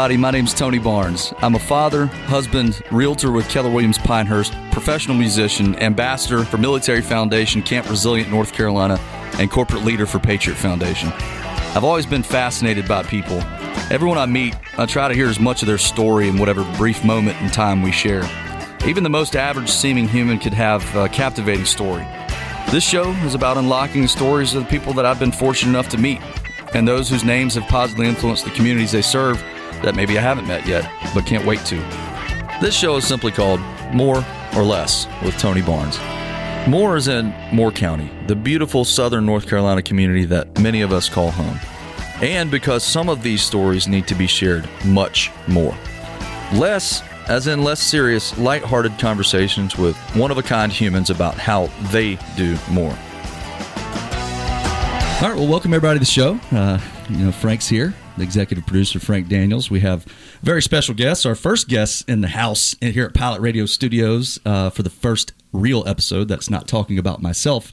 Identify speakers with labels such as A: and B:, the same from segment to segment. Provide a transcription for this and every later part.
A: everybody. My name's Tony Barnes. I'm a father, husband, realtor with Keller Williams Pinehurst, professional musician, ambassador for Military Foundation, Camp Resilient, North Carolina, and corporate leader for Patriot Foundation. I've always been fascinated by people. Everyone I meet, I try to hear as much of their story in whatever brief moment in time we share. Even the most average seeming human could have a captivating story. This show is about unlocking the stories of the people that I've been fortunate enough to meet and those whose names have positively influenced the communities they serve that maybe I haven't met yet, but can't wait to. This show is simply called More or Less with Tony Barnes. Moore is in Moore County, the beautiful southern North Carolina community that many of us call home. And because some of these stories need to be shared much more. Less, as in less serious, light-hearted conversations with one of a kind humans about how they do more. All right, well, welcome everybody to the show. Uh, you know, Frank's here, the executive producer, Frank Daniels. We have very special guests. Our first guests in the house here at Pilot Radio Studios uh, for the first real episode that's not talking about myself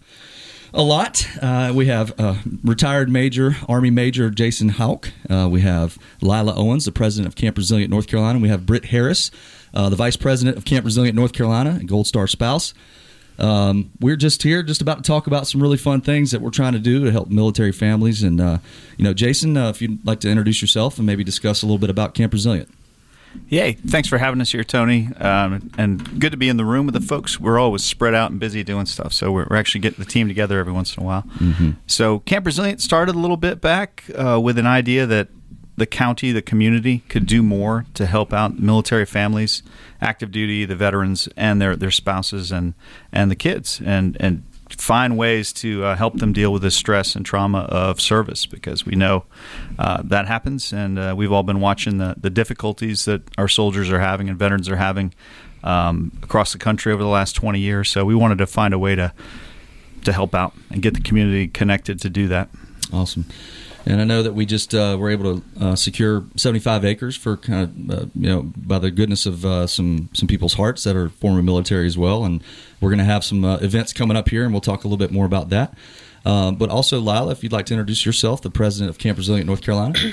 A: a lot. Uh, we have uh, retired Major, Army Major Jason Howk. Uh, we have Lyla Owens, the president of Camp Resilient North Carolina. We have Britt Harris, uh, the vice president of Camp Resilient North Carolina, Gold Star spouse. Um, we're just here, just about to talk about some really fun things that we're trying to do to help military families. And uh, you know, Jason, uh, if you'd like to introduce yourself and maybe discuss a little bit about Camp Resilient.
B: Yay! Thanks for having us here, Tony. Um, and good to be in the room with the folks. We're always spread out and busy doing stuff, so we're, we're actually getting the team together every once in a while. Mm-hmm. So Camp Resilient started a little bit back uh, with an idea that the county, the community could do more to help out military families, active duty, the veterans, and their their spouses and and the kids, and and find ways to uh, help them deal with the stress and trauma of service because we know uh, that happens, and uh, we've all been watching the the difficulties that our soldiers are having and veterans are having um, across the country over the last 20 years. So we wanted to find a way to to help out and get the community connected to do that.
A: Awesome. And I know that we just uh, were able to uh, secure 75 acres for kind of uh, you know by the goodness of uh, some some people's hearts that are former military as well. And we're going to have some uh, events coming up here, and we'll talk a little bit more about that. Um, but also, Lyla, if you'd like to introduce yourself, the president of Camp Resilient North Carolina.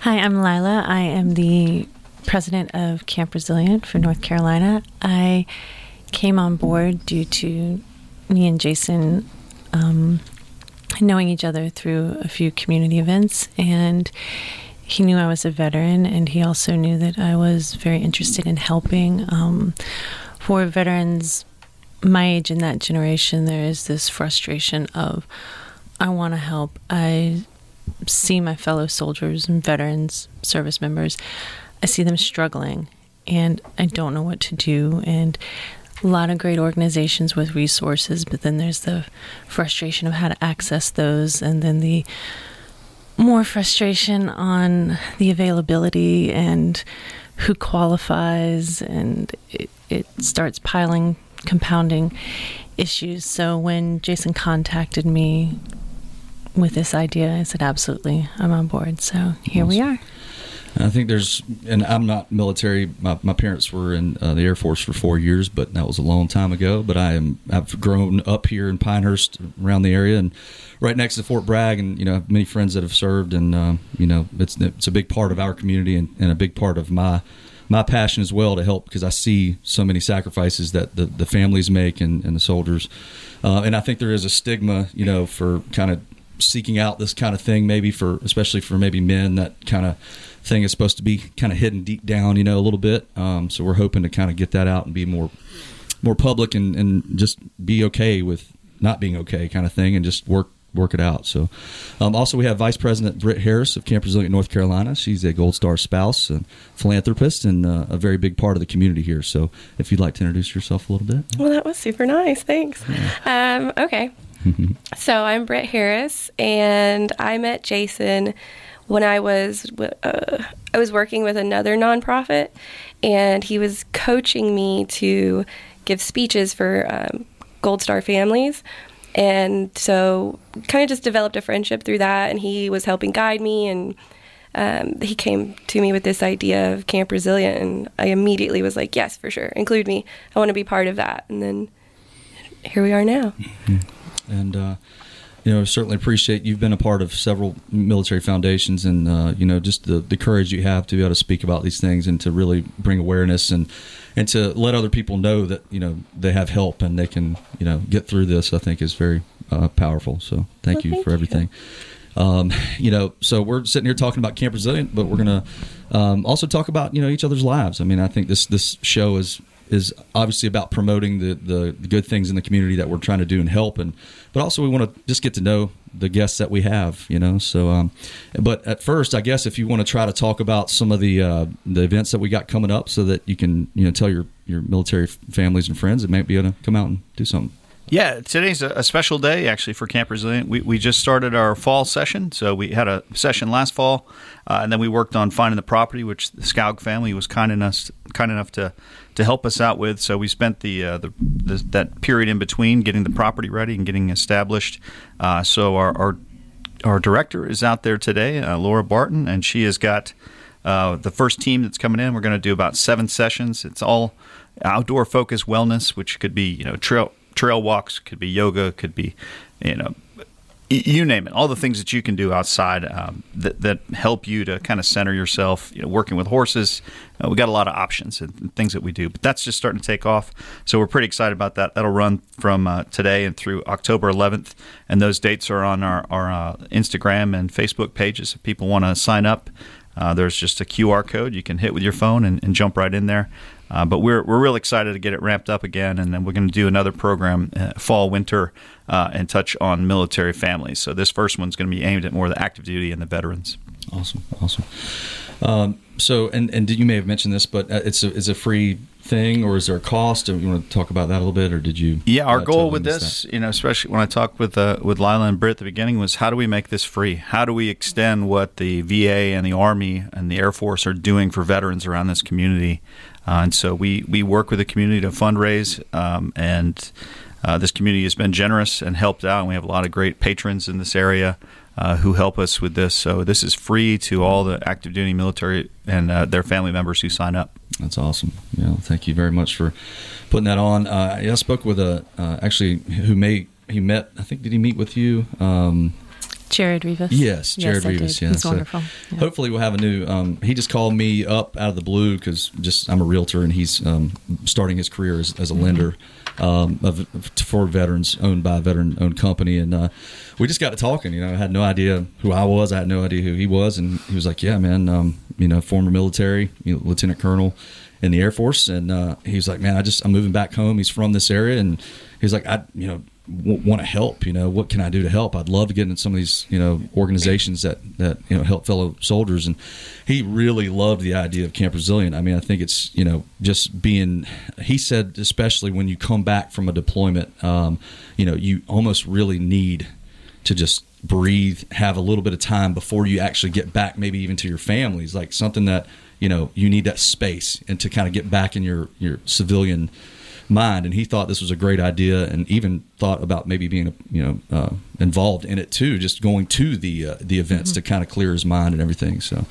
C: Hi, I'm Lyla. I am the president of Camp Resilient for North Carolina. I came on board due to me and Jason. Um, knowing each other through a few community events and he knew I was a veteran and he also knew that I was very interested in helping um, for veterans my age and that generation there is this frustration of I want to help. I see my fellow soldiers and veterans service members I see them struggling and I don't know what to do and a lot of great organizations with resources, but then there's the frustration of how to access those, and then the more frustration on the availability and who qualifies, and it, it starts piling, compounding issues. So when Jason contacted me with this idea, I said, absolutely, I'm on board. So here awesome. we are.
A: I think there's, and I'm not military. My, my parents were in uh, the Air Force for four years, but that was a long time ago. But I am, I've grown up here in Pinehurst, around the area, and right next to Fort Bragg, and you know, have many friends that have served, and uh, you know, it's it's a big part of our community and, and a big part of my my passion as well to help because I see so many sacrifices that the, the families make and, and the soldiers. Uh, and I think there is a stigma, you know, for kind of seeking out this kind of thing, maybe for especially for maybe men that kind of thing is supposed to be kind of hidden deep down, you know, a little bit. Um, so we're hoping to kind of get that out and be more more public and, and just be okay with not being okay kind of thing and just work work it out. So, um, also we have Vice President Britt Harris of Camp Resilient, North Carolina. She's a Gold Star spouse and philanthropist and uh, a very big part of the community here. So, if you'd like to introduce yourself a little bit.
D: Well, that was super nice. Thanks. Yeah. Um, okay. so I'm Britt Harris, and I met Jason when I was uh, I was working with another nonprofit, and he was coaching me to give speeches for um, Gold Star families. And so, kind of just developed a friendship through that. And he was helping guide me, and um, he came to me with this idea of Camp Resilient, and I immediately was like, "Yes, for sure, include me. I want to be part of that." And then here we are now.
A: Mm-hmm. And uh, you know, certainly appreciate you've been a part of several military foundations, and uh, you know, just the the courage you have to be able to speak about these things and to really bring awareness and and to let other people know that you know they have help and they can you know get through this. I think is very uh, powerful. So thank
D: Well,
A: you
D: thank
A: for
D: you.
A: everything. Um, you know, so we're sitting here talking about Camp Resilient, but we're gonna um, also talk about you know each other's lives. I mean, I think this this show is is obviously about promoting the, the the good things in the community that we're trying to do and help, and but also we want to just get to know the guests that we have. You know, so um, but at first, I guess if you want to try to talk about some of the uh, the events that we got coming up, so that you can you know tell your your military families and friends that might be able to come out and do something.
B: Yeah, today's a, special day actually for Camp Resilient. We, we just started our fall session. So we had a session last fall, uh, and then we worked on finding the property, which the Scoug family was kind enough kind enough to to help us out with. So we spent the, uh, the, the that period in between getting the property ready and getting established. Uh, so our, our our director is out there today, uh, Laura Barton, and she has got uh, the first team that's coming in. We're going to do about seven sessions. It's all outdoor focused wellness, which could be you know trail trail walks, could be yoga, could be you know you name it. All the things that you can do outside um, that that help you to kind of center yourself. You know, working with horses, uh, we got a lot of options and, things that we do. But that's just starting to take off. So we're pretty excited about that. That'll run from uh, today and through October 11th, and those dates are on our our uh, Instagram and Facebook pages. If people want to sign up, uh, there's just a QR code you can hit with your phone and, and jump right in there. Uh, but we're we're real excited to get it ramped up again, and then we're going to do another program uh, fall winter uh, and touch on military families. So this first one's going to be aimed at more the active duty and the veterans.
A: Awesome, awesome. Um, so, and and did you may have mentioned this, but uh, it's a it's a free thing, or is there a cost? Do you want to talk about that a little bit, or did you?
B: Yeah, our
A: uh,
B: goal with this, you know, especially when I talked with uh, with Lyla and Britt at the beginning, was how do we make this free? How do we extend what the VA and the Army and the Air Force are doing for veterans around this community? Uh, and so we we work with the community to fundraise, um, and uh, this community has been generous and helped out. And we have a lot of great patrons in this area. Uh, who help us with this? So this is free to all the active duty military and uh, their family members who sign up.
A: That's awesome. Yeah, thank you very much for putting that on. Uh, I spoke with a uh, actually who may he met. I think did he meet with you? Um,
C: Jared Rivas.
A: Yes, Jared
C: yes,
A: Rivas. Yeah,
C: He's
A: so
C: wonderful. Yeah.
A: Hopefully, we'll have a new. Um, he just called me up out of the blue because just I'm a realtor and he's um, starting his career as, as a
C: Mm-hmm.
A: lender um, of, for veterans, owned by a veteran-owned company, and uh, we just got to talking. You know, I had no idea who I was. I had no idea who he was, and he was like, "Yeah, man, um, you know, former military, you know, lieutenant colonel." in the Air Force, and uh, he was like, "Man, I just I'm moving back home." He's from this area, and he's like, "I you know w- want to help. You know, what can I do to help? I'd love to get in some of these you know organizations that that you know help fellow soldiers." And he really loved the idea of Camp Resilient. I mean, I think it's you know just being. He said, especially when you come back from a deployment, um, you know, you almost really need to just breathe, have a little bit of time before you actually get back, maybe even to your families, like something that you know you need that space and to kind of get back in your your civilian mind. And he thought this was a great idea, and even thought about maybe being you know uh, involved in it too, just going to the uh, the events to kind of clear his mind and everything. So,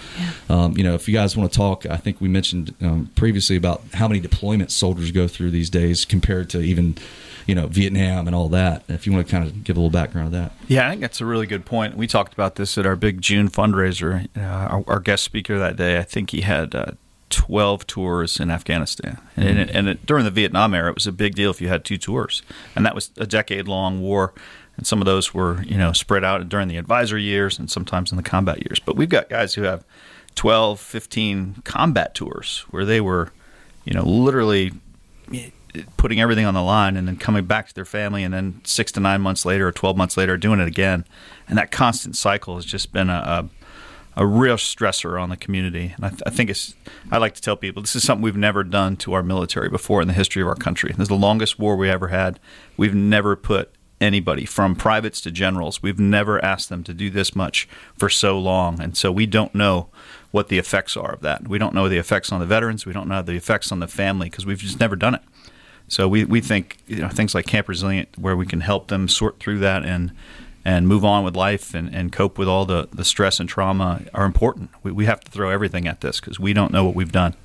A: um, you know, if you guys want to talk, I think we mentioned um, previously about how many deployments soldiers go through these days compared to even you know Vietnam and all that. If you want to kind of give a little background of that.
B: Yeah, I think that's a really good point. We talked about this at our big June fundraiser. Uh, our, our guest speaker that day, I think he had uh, 12 tours in Afghanistan. And, it, mm-hmm. and it, during the Vietnam era, it was a big deal if you had two tours. And that was a decade long war. And some of those were, you know, spread out during the advisor years and sometimes in the combat years. But we've got guys who have 12, 15 combat tours where they were, you know, literally eh, putting everything on the line and then coming back to their family and then six to nine months later or 12 months later doing it again and that constant cycle has just been a, a, a real stressor on the community. And I, th- I think it's i like to tell people this is something we've never done to our military before in the history of our country. This is the longest war we ever had. We've never put anybody from privates to generals we've never asked them to do this much for so long. And so we don't know what the effects are of that. We don't know the effects on the veterans. We don't know the effects on the family because we've just never done it. So we, we think you know things like Camp Resilient, where we can help them sort through that and and move on with life and, and cope with all the, the stress and trauma are important. We, we have to throw everything at this because we don't know what we've done.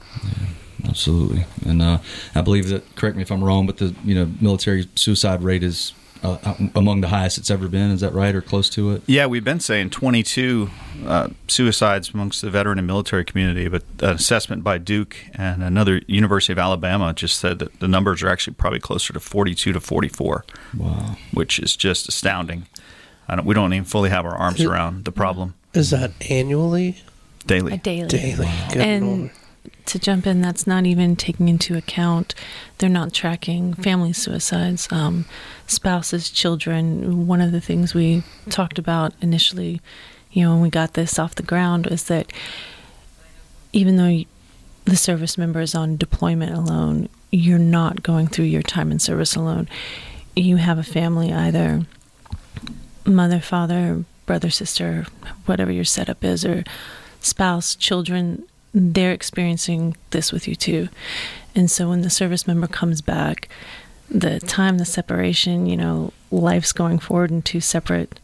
A: Absolutely, and uh, I believe that. Correct me if I'm wrong, but the you know military suicide rate is uh, among the highest it's ever been. Is that right, or close to it?
B: Yeah, we've been saying 22 uh, suicides amongst the veteran and military community, but an assessment by Duke and another University of Alabama just said that the numbers are actually probably closer to 42 to 44.
A: Wow,
B: which is just astounding. Don't, we don't even fully have our arms around the problem.
E: Is that annually?
B: Daily.
C: A daily.
E: Daily. Good
C: and
E: Lord.
C: to jump in, that's not even taking into account, they're not tracking family suicides, um, spouses, children. One of the things we talked about initially, you know, when we got this off the ground, is that even though the service member is on deployment alone, you're not going through your time in service alone. You have a family, either mother, father, brother, sister, whatever your setup is, or spouse, children, they're experiencing this with you too. And so when the service member comes back, the time, the separation, you know, life's going forward in two separate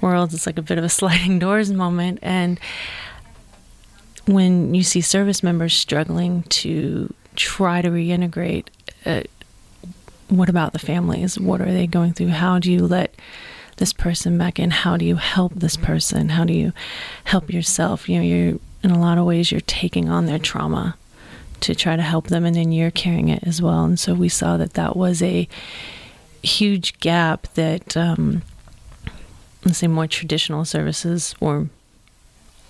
C: worlds. It's like a bit of a sliding doors moment. And when you see service members struggling to try to reintegrate, uh, what about the families? What are they going through? How do you let this person back in? How do you help this person? How do you help yourself? You know, you're in a lot of ways you're taking on their trauma to try to help them, and then you're carrying it as well. And so we saw that that was a huge gap that, um, let's say, more traditional services or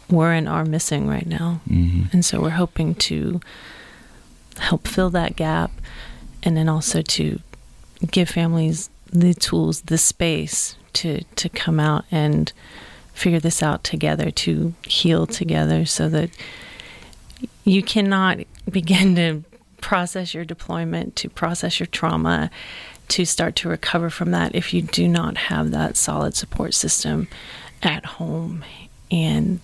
C: were and are missing right now.
A: Mm-hmm.
C: And so we're hoping to help fill that gap and then also to give families the tools, the space to, to come out and figure this out together, to heal together so that you cannot begin to process your deployment, to process your trauma, to start to recover from that if you do not have that solid support system at home. And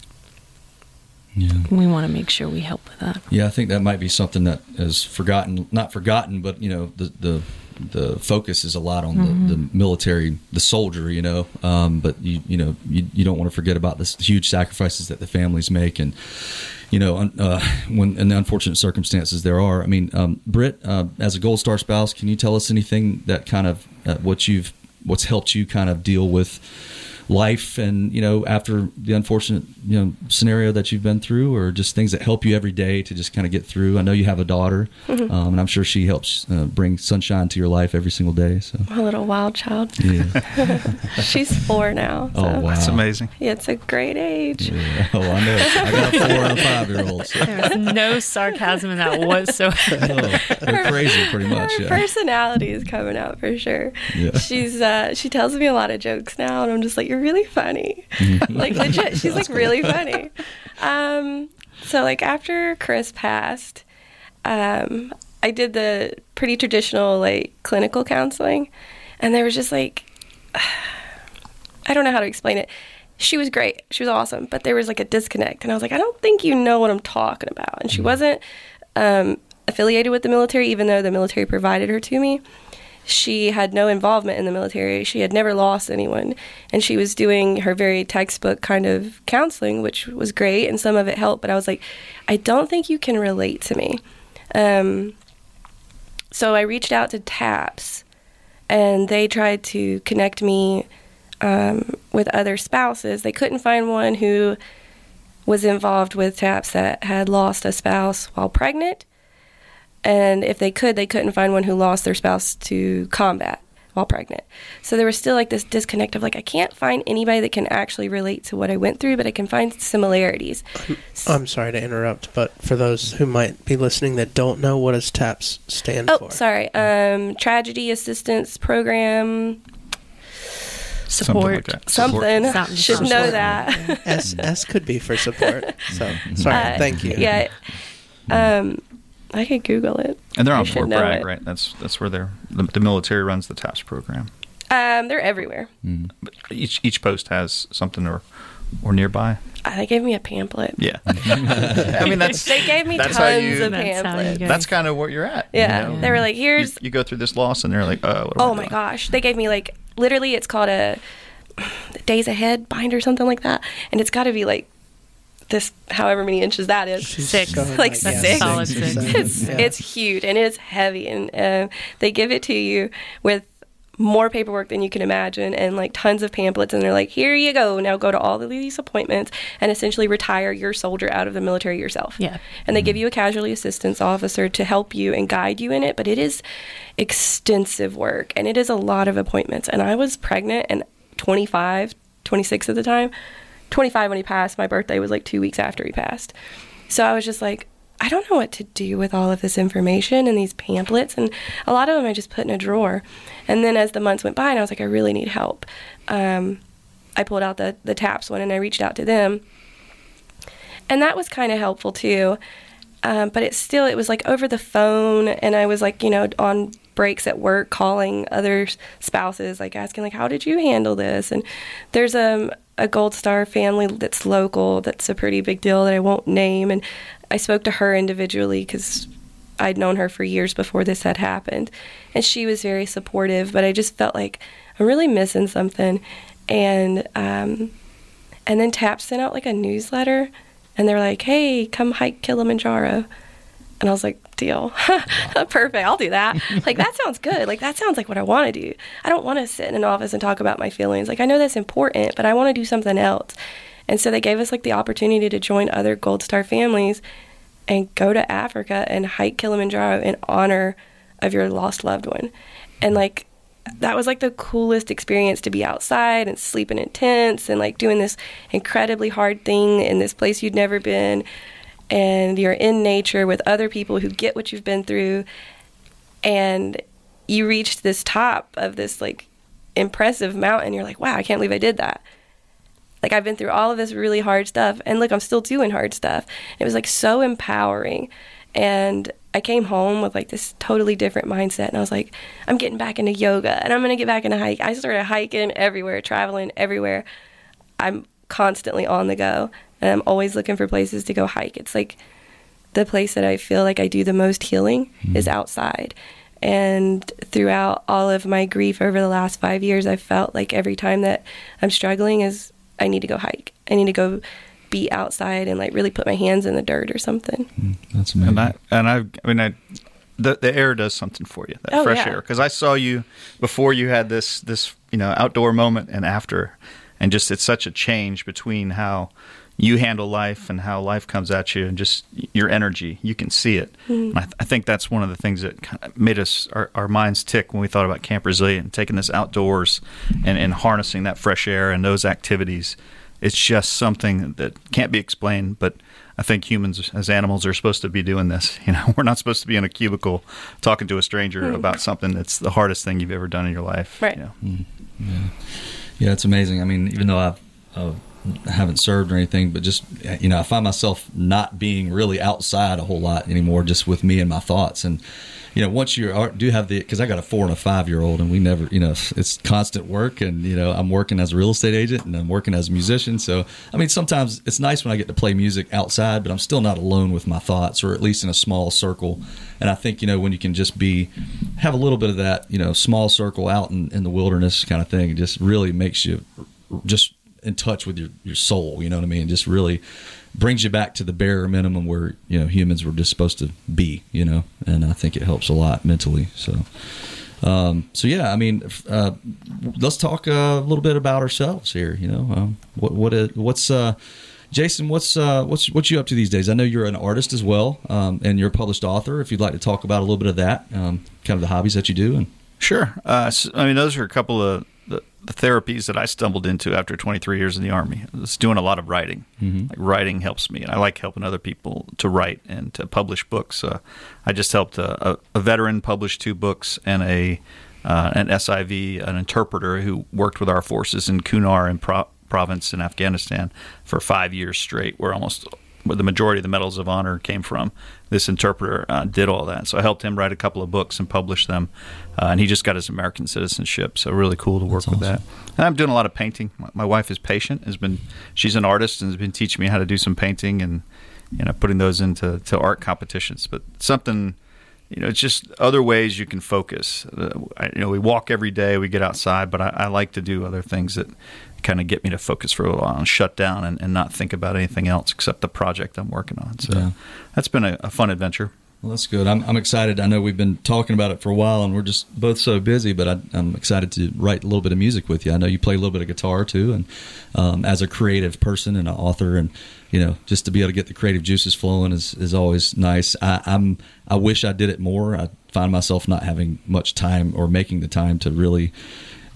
A: Yeah.
C: we want to make sure we help with that.
A: Yeah, I think that might be something that is forgotten, not forgotten, but you know, the the the focus is a lot on the, the military, the soldier, you know. Um, but you you know you, you don't want to forget about the huge sacrifices that the families make, and you know un- uh, when in the unfortunate circumstances there are. I mean, um, Britt, uh, as a Gold Star spouse, can you tell us anything that kind of uh, what you've what's helped you kind of deal with life and you know after the unfortunate you know scenario that you've been through or just things that help you every day to just kind of get through i know you have a daughter
D: Mm-hmm.
A: um, and i'm sure she helps uh, bring sunshine to your life every single day so
D: My little wild child.
A: yeah
D: She's four now.
A: oh wow
B: It's amazing.
D: Yeah, it's a great age.
A: yeah. oh i know i got a four and a five year old so
C: There was no sarcasm in that whatsoever.
A: oh, they're crazy pretty much
D: Her
A: yeah
D: personality is coming out for sure.
A: Yeah.
D: She's uh, she tells me a lot of jokes now, and I'm just like, you're really funny. like legit, she's like really funny. Um, so like after Chris passed, um, I did the pretty traditional like clinical counseling, and there was just like, I don't know how to explain it. She was great. She was awesome, but there was like a disconnect, and I was like, I don't think you know what I'm talking about. And she wasn't um, affiliated with the military, even though the military provided her to me. She had no involvement in the military. She had never lost anyone, and she was doing her very textbook kind of counseling, which was great, and some of it helped. But I was like, I don't think you can relate to me. Um, so I reached out to TAPS, and they tried to connect me um, with other spouses. They couldn't find one who was involved with TAPS that had lost a spouse while pregnant. And if they could, they couldn't find one who lost their spouse to combat while pregnant. So there was still like this disconnect of like, I can't find anybody that can actually relate to what I went through, but I can find similarities.
E: I'm sorry to interrupt, but for those who might be listening that don't know, what does TAPS stand
D: Oh,
E: for?
D: sorry. Um, Tragedy Assistance Program,
B: Something like
C: Support.
D: something.
C: Something.
D: Should
C: Some
D: know that.
E: S S could be for support. So sorry.
D: Uh,
E: thank you.
D: Yeah. Um, I could Google it.
B: And they're on
D: should
B: Fort Bragg, right? That's that's where they're the, the military runs the TAPS program.
D: Um, they're everywhere.
B: But each each post has something or or nearby.
D: Uh, they gave me a pamphlet.
B: Yeah. I mean that's
D: They gave me tons
B: you-
D: of
C: That's
D: pamphlets.
C: go.
B: that's kind of where you're at. you
D: Yeah,
B: know?
D: they were like, "Here's
B: you go through this loss, and they're like, "Uh, what am I
D: oh my
B: doing?"
D: gosh." They gave me like literally, it's called a days ahead binder, something like that, and it's got to be like this, however many inches that is.
E: She's
C: Six.
E: going
D: Like
E: yeah,
D: six.
C: Solid
E: or
C: six.
D: It's
E: Yeah.
D: it's huge and it's heavy, and uh, they give it to you with more paperwork than you can imagine and like tons of pamphlets and they're like here you go now go to all of these appointments and essentially retire your soldier out of the military yourself
C: Yeah.
D: and they give you a casualty assistance officer to help you and guide you in it but it is extensive work and it is a lot of appointments and i was pregnant and 25 26 at the time 25 when he passed my birthday was like two weeks after he passed so i was just like I don't know what to do with all of this information and these pamphlets, and a lot of them I just put in a drawer. And then as the months went by, and I was like, I really need help. Um, I pulled out the the TAPS one and I reached out to them, and that was kind of helpful too. Um, but it still it was like over the phone, and I was like, you know, on breaks at work calling other spouses, like asking like, how did you handle this? And there's um, a Gold Star family that's local, that's a pretty big deal that I won't name, and I spoke to her individually because I'd known her for years before this had happened, and she was very supportive. But I just felt like I'm really missing something, and um, and then TAP sent out like a newsletter, and they're like, "Hey, come hike Kilimanjaro," and I was like, "Deal, perfect, I'll do that." like that sounds good. Like that sounds like what I want to do. I don't want to sit in an office and talk about my feelings. Like I know that's important, but I want to do something else. And so they gave us like the opportunity to join other Gold Star families and go to Africa and hike Kilimanjaro in honor of your lost loved one. And like that was like the coolest experience to be outside and sleeping in tents and like doing this incredibly hard thing in this place you'd never been and you're in nature with other people who get what you've been through and you reached this top of this like impressive mountain you're like wow I can't believe I did that. Like I've been through all of this really hard stuff and look I'm still doing hard stuff. It was like so empowering and I came home with like this totally different mindset and I was like I'm getting back into yoga and I'm going to get back into hike I started hiking everywhere traveling everywhere. I'm constantly on the go and I'm always looking for places to go hike it's like the place that I feel like I do the most healing is mm-hmm. outside and throughout all of my grief over the last 5 years I felt like every time that I'm struggling is I need to go hike. I need to go be outside and like really put my hands in the dirt or something.
A: Mm, that's amazing.
B: And I and I, I mean, I, the the air does something for you. That
D: Oh,
B: fresh
D: yeah.
B: air. Because I saw you before you had this this you know outdoor moment and after, and just it's such a change between how you handle life and how life comes at you, and just your energy. You can see it. And I, th- I think that's one of the things that kind of made us our, our minds tick when we thought about Camp Resilient and taking this outdoors and, and harnessing that fresh air and those activities. It's just something that can't be explained, but I think humans as animals are supposed to be doing this. You know, we're not supposed to be in a cubicle talking to a stranger about something that's the hardest thing you've ever done in your life.
D: Right.
B: You know?
A: Yeah, it's amazing. I mean, even though I've, uh, I haven't served or anything, but just you know, I find myself not being really outside a whole lot anymore, just with me and my thoughts. And you know, once you are, do have the because I got a four and a five year old, and we never, you know, it's constant work, and you know, I'm working as a real estate agent and I'm working as a musician. So I mean, sometimes it's nice when I get to play music outside, but I'm still not alone with my thoughts, or at least in a small circle. And I think you know when you can just be have a little bit of that, you know, small circle out in, in the wilderness kind of thing, it just really makes you just in touch with your, your soul, you know what I mean? Just really brings you back to the bare minimum where, you know, humans were just supposed to be, you know, and I think it helps a lot mentally. So, um, so yeah, I mean, uh, let's talk uh, a little bit about ourselves here, you know, um, what, what, is, what's, uh, Jason, what's uh, what's what you up to these days? I know you're an artist as well, um, and you're a published author. If you'd like to talk about a little bit of that, um, kind of the hobbies that you do, and
B: Sure. Uh, so, I mean, those are a couple of the, the therapies that I stumbled into after 23 years in the Army. I was doing a lot of writing. Like writing helps me, and I like helping other people to write and to publish books. Uh, I just helped a, a, a veteran publish two books and a uh, an SIV, an interpreter who worked with our forces in Kunar and Pro- province in Afghanistan for five years straight, where almost where the majority of the medals of honor came from. This interpreter uh, did all that, so I helped him write a couple of books and publish them. Uh, and he just got his American citizenship, so really cool to work with that. And I'm doing a lot of painting. My, my wife is patient; has been she's an artist and has been teaching me how to do some painting and you know putting those into to art competitions. But something you know, it's just other ways you can focus. Uh, I, you know, we walk every day, we get outside, but I, I like to do other things that kind of get me to focus for a while and shut down and, and not think about anything else except the project I'm working on. So
A: Yeah.
B: that's been a, a fun adventure.
A: Well, that's good. I'm, I'm excited. I know we've been talking about it for a while, and we're just both so busy. But I, I'm excited to write a little bit of music with you. I know you play a little bit of guitar too, and um, as a creative person and an author, and you know, just to be able to get the creative juices flowing is, is always nice. I, I'm I wish I did it more. I find myself not having much time or making the time to really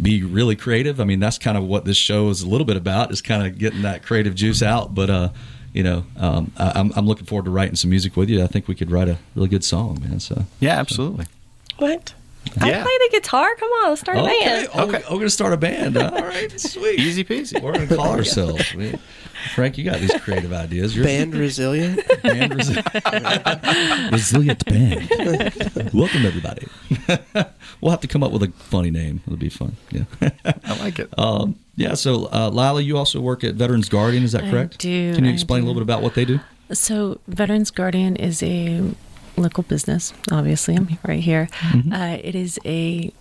A: be really creative. I mean, that's kind of what this show is a little bit about, is kind of getting that creative juice out. But uh, you know, um, I, am I'm looking forward to writing some music with you. I think we could write a really good song, man. So
B: yeah, absolutely.
D: What? I play the guitar. Come on, let's start a
A: okay,
D: band.
A: oh, we're gonna start a band. All right, sweet.
B: Easy peasy.
A: We're gonna call ourselves. We- Frank, you got these creative ideas. You're
E: Band resilient.
A: band resi- resilient band. Welcome everybody. we'll have to come up with a funny name. It'll be fun. Yeah.
B: I like it.
A: Um, yeah. So, uh, Lyla, you also work at Veterans Guardian. Is that correct?
C: I
A: correct?
C: do,
A: Can you
C: I
A: explain a little bit about what they do?
C: So, Veterans Guardian is a local business. Obviously, I'm right here. Uh, it is a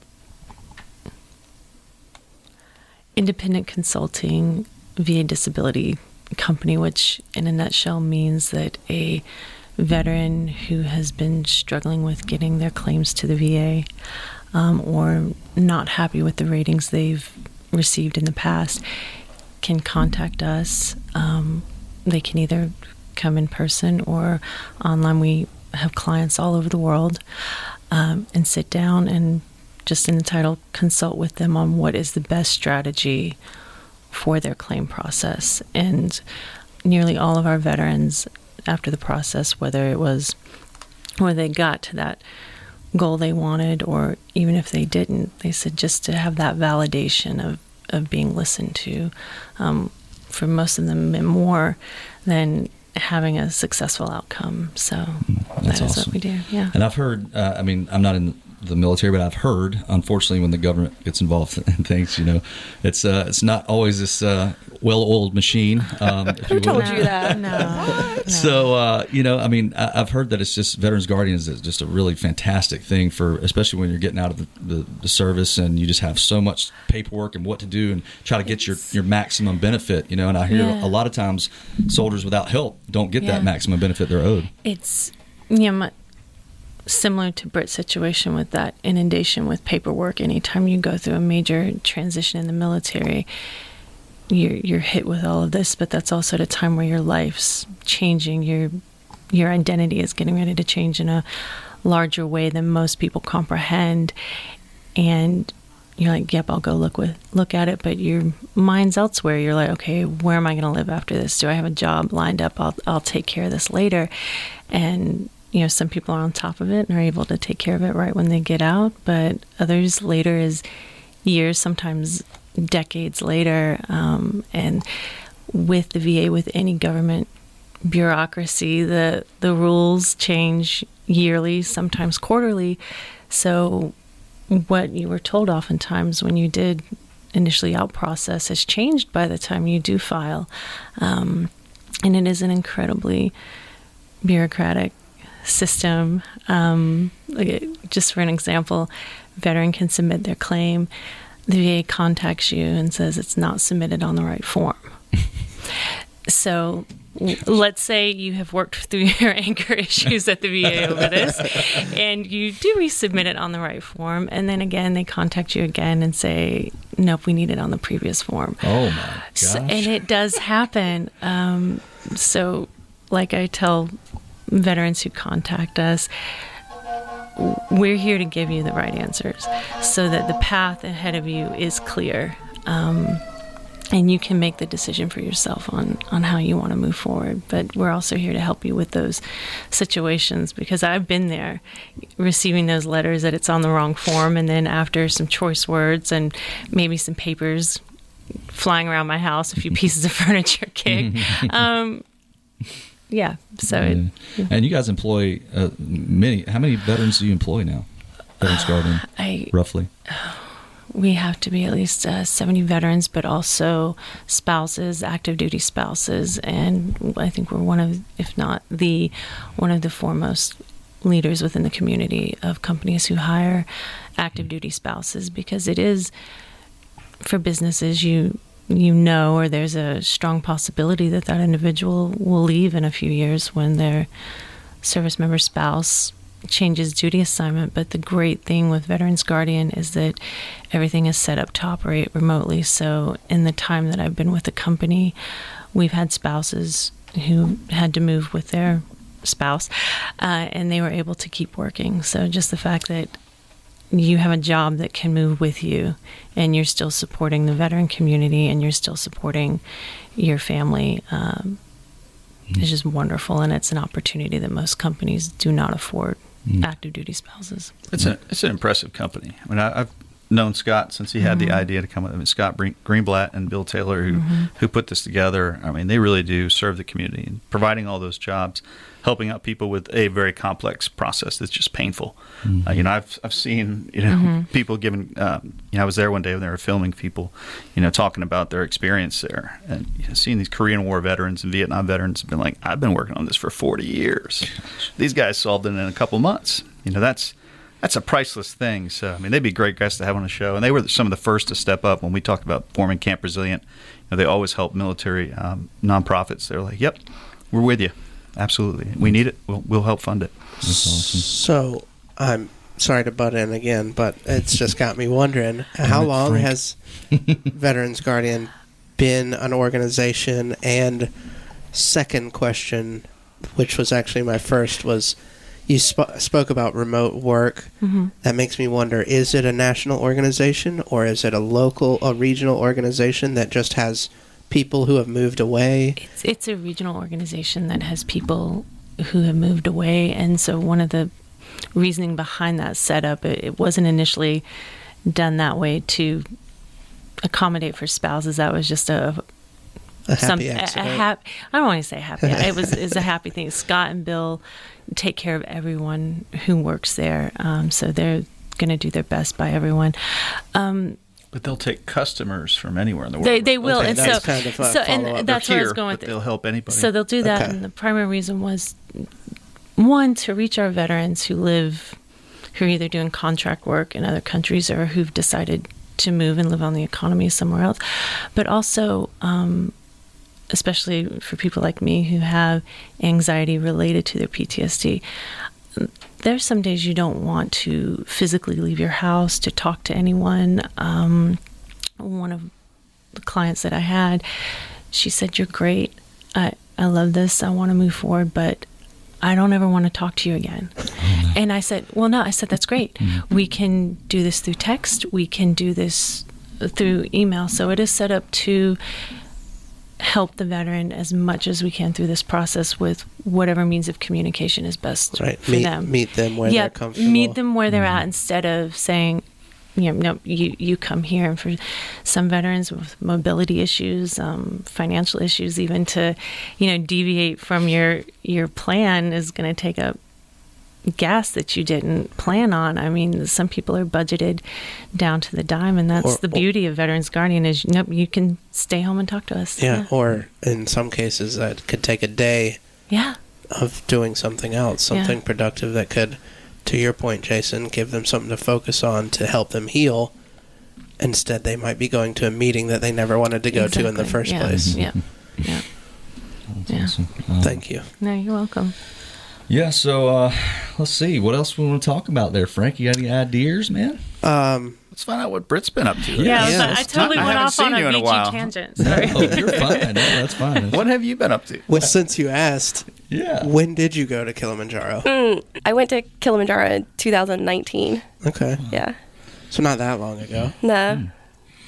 C: independent consulting VA disability company, which, in a nutshell, means that a veteran who has been struggling with getting their claims to the VA um, or not happy with the ratings they've received in the past can contact us. Um, they can either come in person or online. We have clients all over the world um, and sit down and just in the title consult with them on what is the best strategy for their claim process. And nearly all of our veterans, after the process, whether it was where they got to that goal they wanted, or even if they didn't, they said just to have that validation of, of being listened to. Um, for most of them, meant more than having a successful outcome. So
A: That's
C: that is
A: awesome.
C: what we do. Yeah.
A: And I've heard, uh, I mean, I'm not in the military, but I've heard, unfortunately, when the government gets involved in things, you know, it's uh, it's not always this uh, well-oiled machine. Um,
D: Who
A: you
D: told you that?
C: No. no.
A: So uh, you know, I mean, I, I've heard that it's just Veterans Guardians is just a really fantastic thing for, especially when you're getting out of the, the, the service and you just have so much paperwork and what to do and try to get your your maximum benefit. You know, and I hear
C: Yeah.
A: a lot of times soldiers without help don't get
C: Yeah.
A: that maximum benefit they're owed.
C: It's yeah, my, similar to Britt's situation with that inundation with paperwork. Anytime you go through a major transition in the military, you're you're hit with all of this. But that's also at a time where your life's changing. Your your identity is getting ready to change in a larger way than most people comprehend, and you're like, yep, I'll go look with look at it, but your mind's elsewhere. You're like, okay, where am I going to live after this? Do I have a job lined up? I'll I'll take care of this later, and you know, some people are on top of it and are able to take care of it right when they get out, but others later is years, sometimes decades later, um, and with the VA, with any government bureaucracy, the the rules change yearly, sometimes quarterly. So what you were told oftentimes when you did initially out process has changed by the time you do file. Um, and it is an incredibly bureaucratic system. Um, like it- just for an example, veteran can submit their claim. The VA contacts you and says it's not submitted on the right form. So let's say you have worked through your anchor issues at the VA over this, and you do resubmit it on the right form, and then again they contact you again and say, "Nope, we need it on the previous form."
A: Oh my gosh!
C: So, and it does happen. Um, so, like I tell veterans who contact us, we're here to give you the right answers so that the path ahead of you is clear. Um, and you can make the decision for yourself on, on how you want to move forward. But we're also here to help you with those situations because I've been there receiving those letters that it's on the wrong form. And then after some choice words and maybe some papers flying around my house, a few pieces of furniture kicked. um, yeah. So it,
A: and you guys employ uh, many. How many veterans do you employ now? Veterans Guardian,
C: I
A: roughly.
C: we have to be at least uh, 70 veterans, but also spouses, active duty spouses, and I think we're one of, if not the, one of the foremost leaders within the community of companies who hire active duty spouses because it is for businesses you you know or there's a strong possibility that that individual will leave in a few years when their service member spouse changes duty assignment. But the great thing with Veterans Guardian is that everything is set up to operate remotely. So in the time that I've been with the company, we've had spouses who had to move with their spouse, uh, and they were able to keep working. So just the fact that you have a job that can move with you and you're still supporting the veteran community and you're still supporting your family um, mm. is just wonderful and it's an opportunity that most companies do not afford mm. active duty spouses
B: It's a it's an impressive company. I mean, I, I've known Scott since he had the mm-hmm. idea to come with. I mean, Scott Greenblatt and Bill Taylor, who mm-hmm. who put this together. I mean, they really do serve the community and providing all those jobs, helping out people with a very complex process that's just painful. Uh, you know, I've I've seen you know people giving. Um, you know, I was there one day when they were filming people, you know, talking about their experience there, and you know, seeing these Korean War veterans and Vietnam veterans have been like, I've been working on this for 40 years. These guys solved it in a couple months. You know, that's that's a priceless thing. So I mean, they'd be great guests to have on the show, and they were some of the first to step up when we talked about forming Camp Resilient. You know, they always help military um, nonprofits. They're like, "Yep, we're with you, absolutely. We need it. We'll, we'll help fund it."
A: That's awesome.
E: So I'm sorry to butt in again, but it's just got me wondering how long
A: Frank.
E: has Veterans Guardian been an organization? And second question, which was actually my first, was you sp- spoke about remote work. Mm-hmm. That makes me wonder: is it a national organization or is it a local, a regional organization that just has people who have moved away?
C: It's, it's a regional organization that has people who have moved away, and so one of the reasoning behind that setup, it, it wasn't initially done that way to accommodate for spouses. That was just a
E: A happy
C: some a, a
E: accident.
C: hap- I don't want to say happy. it was is a happy thing. Scott and Bill take care of everyone who works there, um, so they're going to do their best by everyone. Um,
B: But they'll take customers from anywhere in the world.
C: they they will,
E: Okay,
C: and
E: that's
C: so
E: kind of
C: so and that's where I was going with it.
B: they'll help anybody.
C: So they'll do that,
E: Okay.
C: and the primary reason was one to reach our veterans who live, who are either doing contract work in other countries or who've decided to move and live on the economy somewhere else, but also, um, especially for people like me who have anxiety related to their PTSD. There's some days you don't want to physically leave your house to talk to anyone. Um, one of the clients that I had, she said, "You're great. I I love this. I want to move forward, but I don't ever want to talk to you again." And I said, "Well, no." I said, "That's great. We can do this through text. We can do this through email. So it is set up to help the veteran as much as we can through this process with whatever means of communication is best
E: Right.
C: for
E: Meet,
C: them.
E: meet them where
C: yeah,
E: they're comfortable.
C: meet them where they're at instead of saying, you know, no, you you come here. And for some veterans with mobility issues, um, financial issues, even to, you know, deviate from your your plan is going to take up gas that you didn't plan on. I mean, some people are budgeted down to the dime, and that's
E: Or-
C: the beauty of Veterans Guardian is nope, you can stay home and talk to us.
E: Yeah, or in some cases that could take a day
C: yeah,
E: of doing something else,
C: Yeah.
E: something productive that could, to your point, Jason, give them something to focus on to help them heal. Instead, they might be going to a meeting that they never wanted to go to in the first
C: Yeah,
E: place.
C: Yeah, yeah.
A: That's
C: Yeah.
A: awesome.
E: Thank you.
C: No, you're welcome.
A: Yeah, so uh, let's see. What else we want to talk about there, Frank? You got any ideas, man?
E: Um,
B: Let's find out what Britt's been up to.
C: Yeah, I,
E: Yeah,
C: like, I totally
B: talk- I
C: went
B: haven't
C: off on a
B: you in a while.
C: tangent. Sorry.
A: Oh, you're fine. No, that's fine.
B: What have you been up to?
E: well, since you asked,
A: Yeah.
E: when did you go to Kilimanjaro?
D: Mm, I went to Kilimanjaro in 2019.
E: Okay,
D: Yeah.
E: so not that long ago.
D: No.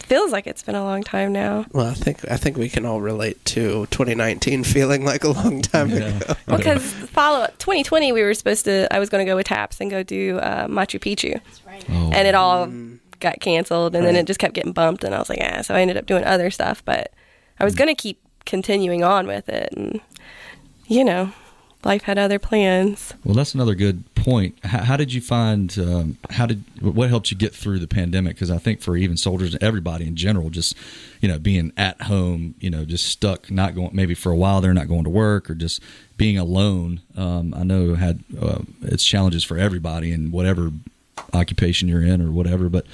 D: Feels like it's been a long time now.
E: Well, I think I think we can all relate to 2019 feeling like a long time
A: Yeah.
E: ago.
D: Well, because follow up 2020, we were supposed to. I was going to go with Taps and go do uh, Machu Picchu,
A: Oh,
D: and it all got canceled, and then it just kept getting bumped, and I was like, ah. So I ended up doing other stuff, but I was going to keep continuing on with it, and you know, life had other plans.
A: well, that's another good point. How, how did you find? Um, how did what helped you get through the pandemic? Because I think for even soldiers and everybody in general, just you know, being at home, you know, just stuck, not going maybe for a while they're not going to work or just being alone. Um, I know had uh, its challenges for everybody in whatever occupation you're in or whatever, but.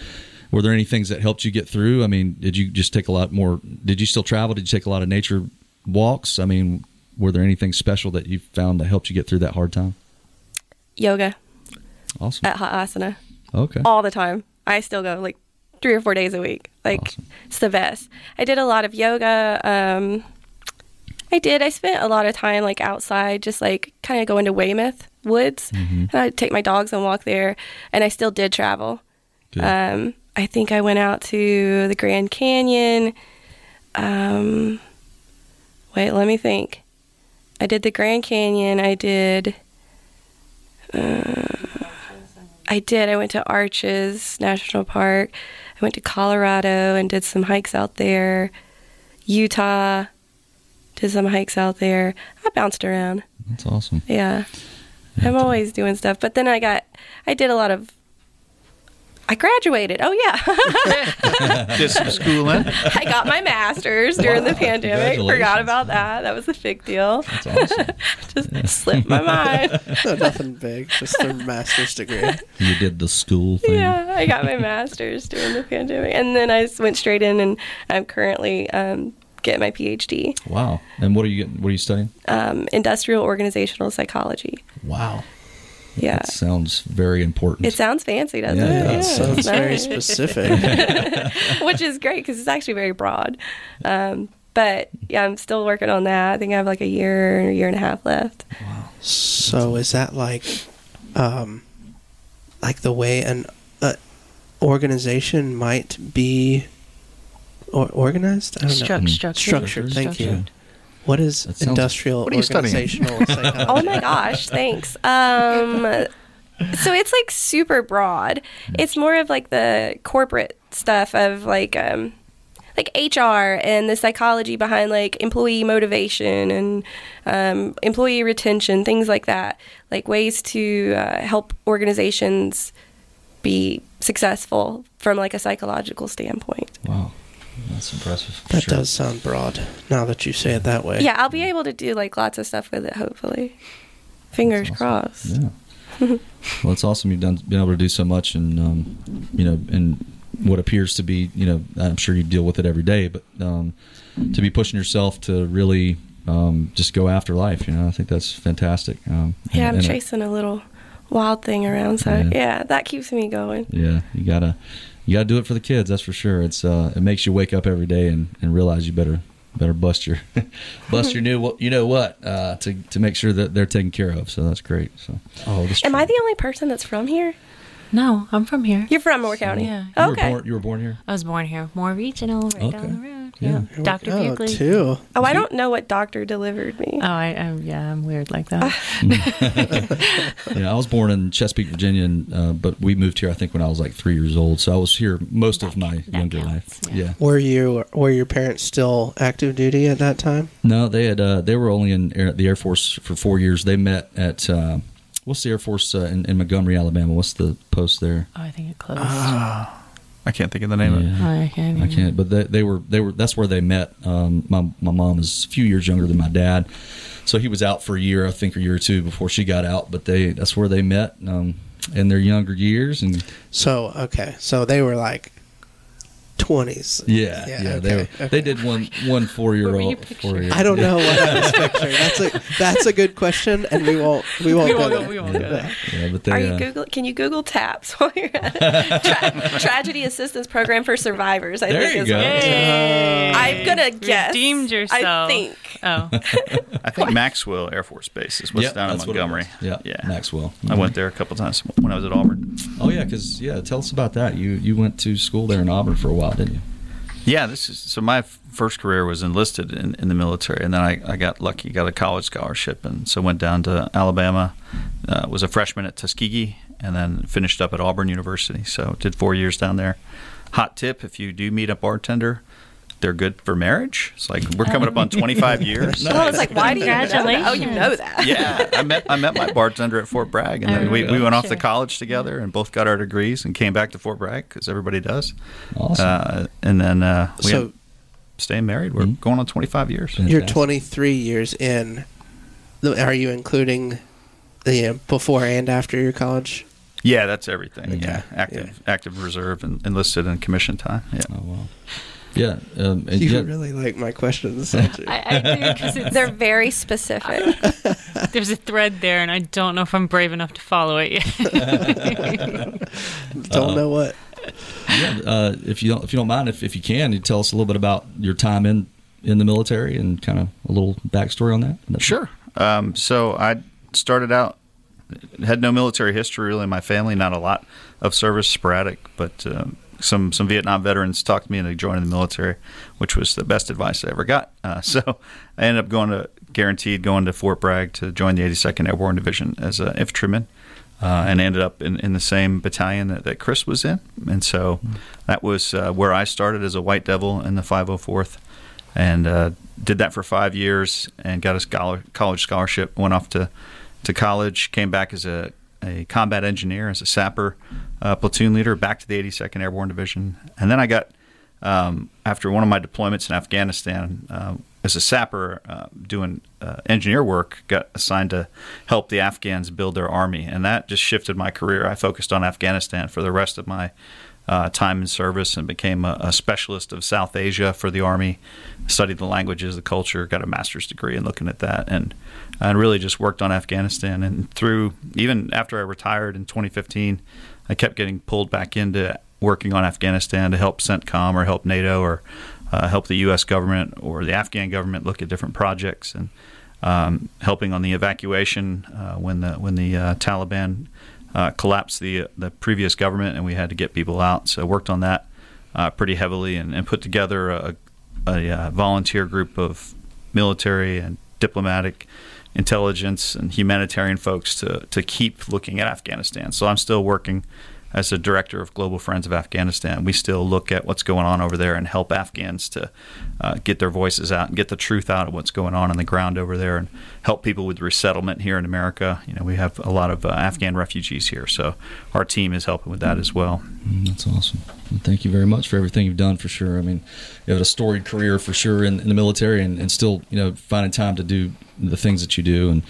A: Were there any things that helped you get through? I mean, did you just take a lot more? Did you still travel? Did you take a lot of nature walks? I mean, were there anything special that you found that helped you get through that hard time?
D: yoga
A: Awesome.
D: at Hot Asana
A: Okay.
D: all the time. I still go like three or four days a week. Like
A: Awesome.
D: it's the best. I did a lot of yoga. Um, I did. I spent a lot of time like outside, just like kind of going to Weymouth Woods, and I'd take my dogs and walk there. And I still did travel. Um, I think I went out to the Grand Canyon. Um, wait, let me think. I did the Grand Canyon. I did. Uh, I did. I went to Arches National Park. I went to Colorado and did some hikes out there. Utah, did some hikes out there. I bounced around.
A: That's awesome.
D: Yeah. I'm always doing stuff. But then I got, I did a lot of, I graduated. Oh, yeah.
B: just some schooling.
D: I got my master's during the pandemic. Forgot about that. That was a big deal.
A: That's awesome.
D: Just slipped my mind.
E: No, nothing big, just a master's degree.
A: you did the school thing.
D: Yeah, I got my master's during the pandemic. And then I went straight in and I'm currently um, getting my PhD,
A: Wow. And what are you getting? What are you studying?
D: um, industrial organizational psychology.
A: Wow.
D: Yeah.
A: That sounds very important.
D: It sounds fancy, doesn't
A: Yeah,
D: it?
A: it.
D: Yeah,
E: Sounds very specific.
D: Which is great because it's actually very broad. Um, but yeah, I'm still working on that. I think I have like a year, and a year and a half left. Wow.
E: So is that like, um, like the way an uh, organization might be or organized? I don't know.
C: Struct,
A: Mm.
C: structured.
E: Structured. Thank you.
C: Structured.
E: What is
A: That sounds-
E: industrial
B: What are you studying?
E: organizational psychology?
D: Oh my gosh, thanks. Um, so it's like super broad. It's more of like the corporate stuff of like um, like HR and the psychology behind like employee motivation and um, employee retention, things like that. Like ways to uh, help organizations be successful from like a psychological standpoint.
A: wow. That's impressive.
E: That
A: sure.
E: does sound broad. Now that you say it that way.
D: Yeah, I'll be able to do like lots of stuff with it. Hopefully, fingers
A: awesome.
D: crossed.
A: Yeah. well, it's awesome you've done been able to do so much, and um, you know, and what appears to be, you know, I'm sure you deal with it every day, but um, to be pushing yourself to really um, just go after life, you know, I think that's fantastic. Um,
D: Yeah,
A: and-
D: I'm
A: and,
D: chasing a little wild thing around, so
A: Yeah.
D: yeah. that keeps me going.
A: Yeah, you gotta you gotta do it for the kids. That's for sure. It's uh, it makes you wake up every day and, and realize you better better bust your bust your new you know what uh, to to make sure that they're taken care of. So that's great. So oh, this
D: Am I the only person that's from here?
C: No, I'm from here.
D: You're from Moore County.
C: Yeah.
A: you
D: Okay.
A: were born you were born here.
C: I was born here. Moore regional, right
A: Okay.
C: down the road.
A: Yeah.
C: Yeah. Dr.
E: Oh,
C: Bugley.
E: too.
D: Oh, I don't know what doctor delivered me.
C: Oh, I, I'm yeah, I'm weird like that.
A: Yeah, I was born in Chesapeake, Virginia, and, uh, but we moved here I think when I was like three years old. So I was here most of my
C: that
A: younger
C: counts,
A: life.
C: yeah.
A: Yeah.
E: Were you were your parents still active duty at that time?
A: No, they had uh, they were only in air, the Air Force for four years. They met at uh, what's the Air Force uh, in, in Montgomery, Alabama? What's the post there?
C: oh, I think it closed.
B: I can't think of the name of it.
C: Oh, I can't.
A: I can't. But they, they were they were that's where they met. Um, my my mom is a few years younger than my dad, so he was out for a year, I think, a year or two before she got out. But they that's where they met um, in their younger years, and
E: So okay, so they were like twenties.
A: yeah,
E: Yeah,
A: yeah,
E: okay,
A: they were,
E: okay.
A: they did one one four year
C: What were you
A: old.
C: picturing?
A: Four year.
E: I don't know what I was picturing. That's a that's a good question, and we won't we won't
C: We
E: go
C: won't go-
E: there.
C: we won't go there.
A: Yeah, but they.
D: Are you
A: uh,
D: Google? Can you Google TAPS while you're at it? Tra- Tragedy Assistance Program for Survivors. I
A: There
D: think
A: you
D: is
A: go.
D: what it is.
C: Yay!
D: I'm gonna guess.
C: Redeemed yourself.
D: I think.
C: Oh,
B: I think Maxwell Air Force Base is what's
A: Yep,
B: down in
A: that's what it
B: Montgomery.
A: Yeah,
B: yeah.
A: Maxwell.
B: I went there a couple times when I was at Auburn.
A: Oh yeah, because yeah, tell us about that. You you went to school there in Auburn for a while, didn't you?
B: Yeah, this is so. My first career was enlisted in, in the military, and then I, I got lucky, got a college scholarship, and so went down to Alabama. Uh, was a freshman at Tuskegee, and then finished up at Auburn University. So did four years down there. Hot tip: if you do meet a bartender, they're good for marriage. It's like we're coming up on 25 years.
D: Well, it's like, why do you know? Oh, you know that.
B: yeah, I met I met my bartender at Fort Bragg, and then
C: Oh,
B: we, we went off to college together, and both got our degrees, and came back to Fort Bragg because everybody does.
A: Awesome.
B: Uh, and then uh, we
E: So
B: staying married. We're
A: Mhm.
B: going on 25 years.
A: Yeah.
E: you're 23 years in. Are you including the uh, before and after your college?
B: Yeah, that's everything.
E: Okay.
B: Yeah, active, active reserve, and enlisted and commission time. Yeah.
A: Oh wow. Yeah. Um, and
E: You
A: yeah,
E: really like my questions, don't you?
C: I, I do because
D: They're very specific.
F: there's a thread there, and I don't know if I'm brave enough to follow it yet.
E: Don't know what.
A: yeah, uh, if you don't, if you don't mind, if, if you can, you tell us a little bit about your time in in the military and kind of a little backstory on that.
B: Sure. Um, so I started out had no military history really in my family, not a lot of service, sporadic, but um, some some Vietnam veterans talked me into joining the military, which was the best advice I ever got. Uh, so I ended up going to guaranteed going to Fort Bragg to join the 82nd Airborne Division as an infantryman. Uh, and ended up in, in the same battalion that, that Chris was in. And so that was uh, where I started as a White Devil in the 504th and uh, did that for five years and got a scholar, college scholarship. Went off to, to college, came back as a, a combat engineer, as a sapper, uh, platoon leader, back to the 82nd Airborne Division. And then I got, um, after one of my deployments in Afghanistan, uh, as a sapper uh, doing uh, engineer work, got assigned to help the Afghans build their army, and that just shifted my career. I focused on Afghanistan for the rest of my uh, time in service and became a, a, specialist of South Asia for the Army. Studied the languages, the culture, got a master's degree in looking at that, and and really just worked on Afghanistan. And through even after I retired in 2015, I kept getting pulled back into working on Afghanistan to help CENTCOM or help NATO or uh, help the U.S. government or the Afghan government look at different projects and um, helping on the evacuation uh, when the when the uh, Taliban uh, collapsed the the previous government and we had to get people out. So worked on that uh, pretty heavily and, and, put together a, a, a, volunteer group of military and diplomatic intelligence and humanitarian folks to to keep looking at Afghanistan. So I'm still working as a director of Global Friends of Afghanistan, we still look at what's going on over there and help Afghans to uh, get their voices out and get the truth out of what's going on on the ground over there and help people with resettlement here in America. You know, we have a lot of uh, Afghan refugees here, so our team is helping with that as well.
A: Mm, that's awesome. Thank you very much for everything you've done for sure. I mean, you have a storied career for sure in, in the military and, and still, you know, finding time to do the things that you do and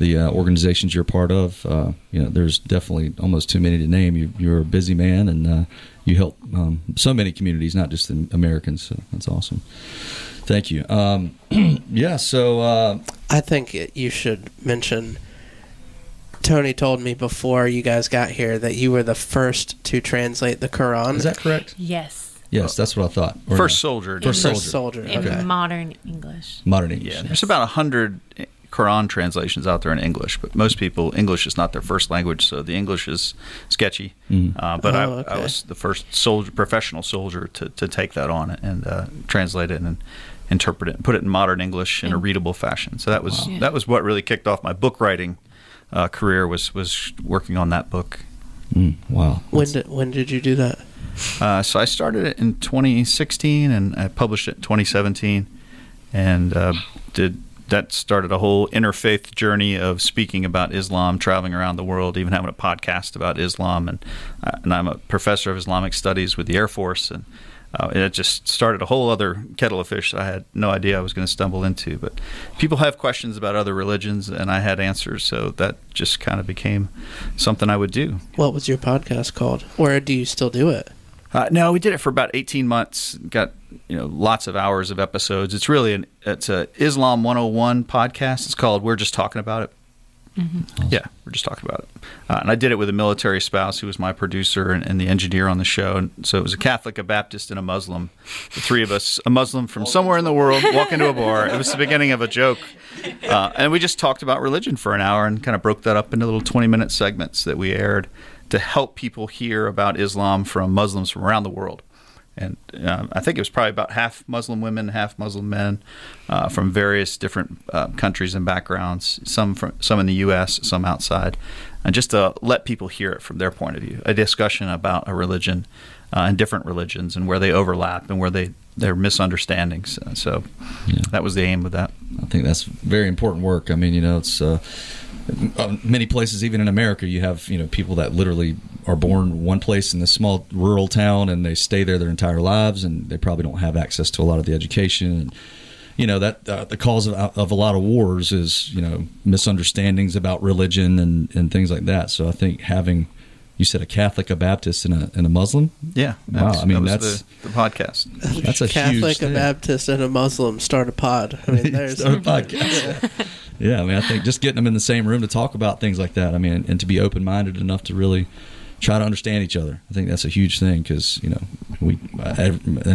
A: the uh, organizations you're part of. Uh, you know, there's definitely almost too many to name. You, are a busy man, and uh, you help um, so many communities, not just the Americans. So that's awesome. Thank you. Um, yeah. So uh,
E: I think you should mention. Tony told me before you guys got here that you were the first to translate the Quran.
A: Is that correct?
F: Yes.
A: Yes, that's what I thought.
B: Or first soldier.
E: First soldier. First soldier.
F: In okay. modern English.
A: Modern English.
B: Yeah, there's about a hundred Quran translations out there in English, but most people English is not their first language, so the English is sketchy. Mm. Uh, but oh, I, okay. I, was the first soldier, professional soldier to, to take that on and uh, translate it and interpret it and put it in modern English in a readable fashion. So that was wow. that was what really kicked off my book writing uh, career was was working on that book.
A: Mm, wow.
E: When did when did you do that?
B: Uh, so I started it in 2016 and I published it in 2017 and uh, did that started a whole interfaith journey of speaking about Islam, traveling around the world, even having a podcast about Islam. And, uh, and I'm a professor of Islamic studies with the Air Force. And uh, it just started a whole other kettle of fish I had no idea I was going to stumble into. But people have questions about other religions, and I had answers. So that just kind of became something I would do.
E: What was your podcast called? Or do you still do it?
B: Uh, no, we did it for about 18 months. Got you know lots of hours of episodes. It's really an it's a Islam 101 podcast. It's called We're Just Talking About It. Mm-hmm. Yeah, we're just talking about it. Uh, and I did it with a military spouse who was my producer and, and, the engineer on the show. And so it was a Catholic, a Baptist, and a Muslim. The three of us, a Muslim from somewhere in the world, walk into a bar. It was the beginning of a joke. Uh, and we just talked about religion for an hour and kind of broke that up into little 20 minute segments that we aired to help people hear about Islam from Muslims from around the world. And uh, I think it was probably about half Muslim women, half Muslim men uh, from various different uh, countries and backgrounds, some from some in the U.S., some outside, and just to let people hear it from their point of view. A discussion about a religion uh, and different religions and where they overlap and where they their misunderstandings. so yeah. that was the aim of that.
A: I think that's very important work. I mean, you know, it's uh, many places, even in America, you have you know people that literally are born one place in this small rural town and they stay there their entire lives, and they probably don't have access to a lot of the education. And, you know that uh, the cause of, of a lot of wars is you know misunderstandings about religion and, and things like that. So I think having you said a Catholic, a Baptist, and a and a Muslim.
B: Yeah. that
A: Wow,
B: was-
A: I mean,
B: that was
A: that's-
B: the, the podcast.
A: That's a
E: Catholic,
A: huge
E: a. Baptist, and a Muslim start a pod. I mean, there's
A: Start a podcast. Yeah, I mean, I think just getting them in the same room to talk about things like that. I mean, and to be open minded enough to really try to understand each other. I think that's a huge thing because you know we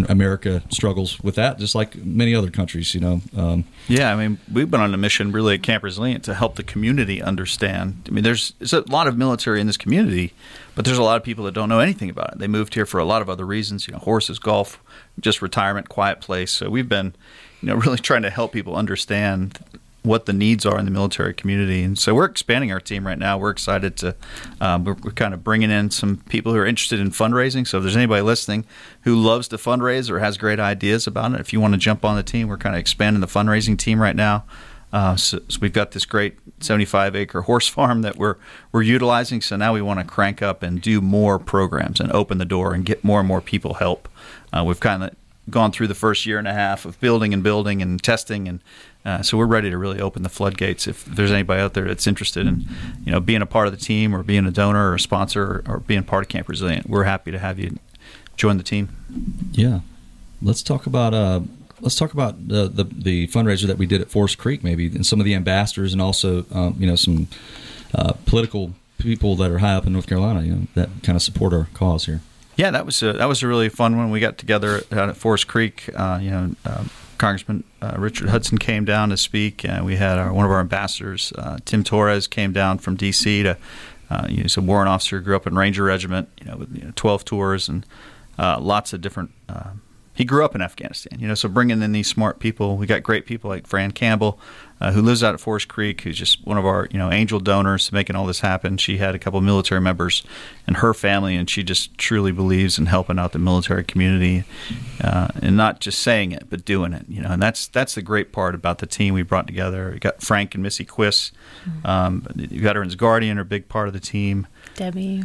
A: America struggles with that just like many other countries. You know, um,
B: Yeah, I mean, we've been on a mission really at Camp Resilient to help the community understand. I mean, there's, there's a lot of military in this community, but there's a lot of people that don't know anything about it. They moved here for a lot of other reasons, you know, horses, golf, just retirement, quiet place. So we've been, you know, really trying to help people understand what the needs are in the military community. And so we're expanding our team right now. We're excited to, um, we're, we're kind of bringing in some people who are interested in fundraising. So if there's anybody listening who loves to fundraise or has great ideas about it, if you want to jump on the team, we're kind of expanding the fundraising team right now. Uh, so, so we've got this great 75 acre horse farm that we're we're utilizing. So now we want to crank up and do more programs and open the door and get more and more people help. Uh, we've kind of gone through the first year and a half of building and building and testing and uh, so we're ready to really open the floodgates if there's anybody out there that's interested in you know being a part of the team or being a donor or a sponsor or, or being part of camp resilient we're happy to have you join the team
A: yeah. Let's talk about uh, let's talk about the, the the fundraiser that we did at Forest Creek, maybe, and some of the ambassadors, and also um, you know some uh, political people that are high up in North Carolina, you know, that kind of support our cause here.
B: Yeah, that was a, that was a really fun one. We got together at Forest Creek. Uh, you know, uh, Congressman uh, Richard Hudson came down to speak. and we had our, one of our ambassadors, uh, Tim Torres, came down from D.C. to. Uh, you know, he's a warrant officer, grew up in Ranger Regiment. You know, with you know, 12 tours and uh, lots of different. He grew up in Afghanistan, you know. So bringing in these smart people, we got great people like Fran Campbell, uh, who lives out at Forest Creek, who's just one of our you know angel donors making all this happen. She had a couple of military members in her family, and she just truly believes in helping out the military community, uh, and not just saying it but doing it. You know, and that's that's the great part about the team we brought together. We got Frank and Missy Quiss, um, the Veterans Guardian are a big part of the team.
C: Debbie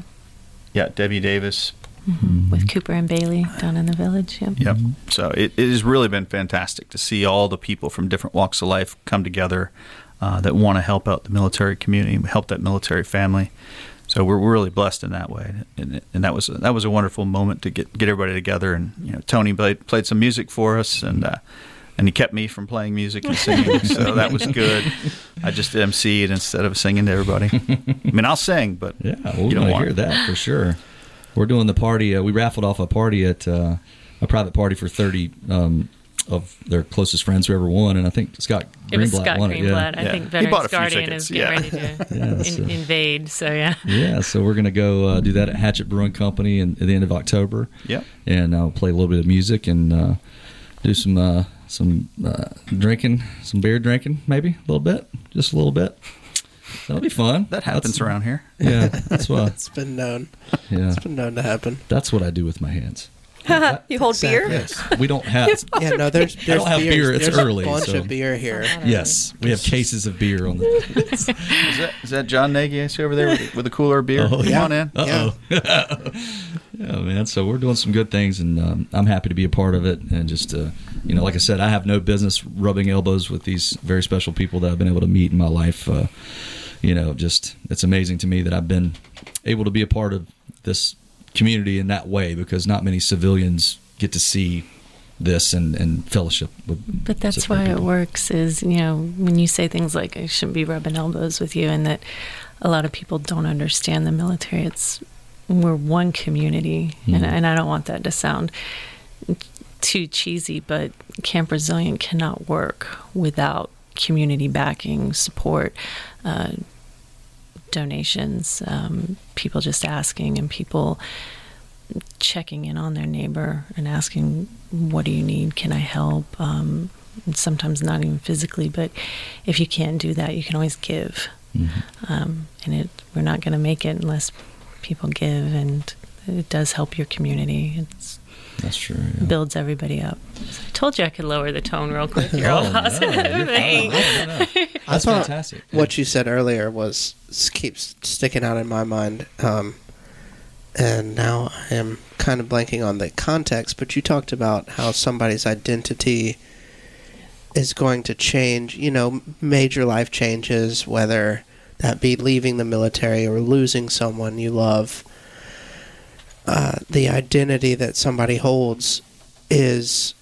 B: Yeah, Debbie Davis,
C: with Cooper and Bailey down in the village. Yep.
B: Yep. So it, it has really been fantastic to see all the people from different walks of life come together uh, that want to help out the military community, help that military family. So we're, we're really blessed in that way, and, and that was a, that was a wonderful moment to get get everybody together. And you know, Tony played played some music for us, and uh, and he kept me from playing music and singing, so that was good. I just emceed instead of singing to everybody. I mean, I'll sing, but
A: Yeah, well,
B: you
A: we
B: don't
A: want to hear that for sure. We're doing the party. Uh, we raffled off a party at uh, a private party for thirty um, of their closest friends who ever won, and I think Scott
F: It was
A: Greenblatt
F: Scott
A: won it. Yeah.
F: Greenblatt. I
B: Yeah.
F: think
B: He bought
F: Veterans
B: a few
F: Guardian
B: tickets,
F: is getting ready to
A: Yeah,
F: in, invade. So yeah.
A: Yeah, so we're gonna go uh, do that at Hatchet Brewing Company in, at the end of October.
B: Yeah,
A: and I'll play a little bit of music and uh, do some uh, some uh, drinking, some beer drinking, maybe a little bit, just a little bit. That'll be fun.
B: that happens
A: That's-
B: around here.
A: Yeah, that's what.
E: It's been known.
A: Yeah,
E: It's been known to happen.
A: that's what I do with my hands.
D: you hold beer?
E: Yes.
A: We don't have.
E: Yeah, no, there's, there's
A: don't have
E: beers.
A: beer, it's
E: There's
A: early,
E: a bunch
A: so-
E: of beer here.
A: Yes, we have cases of beer on the.
B: Is that, is that John Nagy I see over there with, with a cooler of beer?
A: Oh,
B: Come
A: yeah.
B: on in.
A: Uh oh. yeah, man. So we're doing some good things, and um, I'm happy to be a part of it. And just, uh, you know, like I said, I have no business rubbing elbows with these very special people that I've been able to meet in my life. Uh, you know, just it's amazing to me that I've been able to be a part of this community in that way because not many civilians get to see this and, and fellowship with.
C: But that's why
A: great
C: it works is, you know, when you say things like, I shouldn't be rubbing elbows with you, and that a lot of people don't understand the military. It's, we're one community, and,
A: Mhm.
C: and I don't want that to sound too cheesy, but Camp Resilient cannot work without community backing, support, uh, donations, um, people just asking, and people checking in on their neighbor and asking, "What do you need? Can I help?" Um, sometimes not even physically, but if you can't do that, you can always give.
A: Mhm.
C: Um, and it, we're not going to make it unless people give, and it does help your community. It
A: That's true. yeah.
C: builds everybody up.
F: I told you I could lower the tone real quick. You're
A: Oh,
F: all
A: no,
F: positive.
A: you're fine. No, no, no. That's fantastic.
E: what you said earlier was keeps sticking out in my mind. Um, and now I am kind of blanking on the context, but you talked about how somebody's identity is going to change, you know, major life changes, whether that be leaving the military or losing someone you love. Uh, the identity that somebody holds is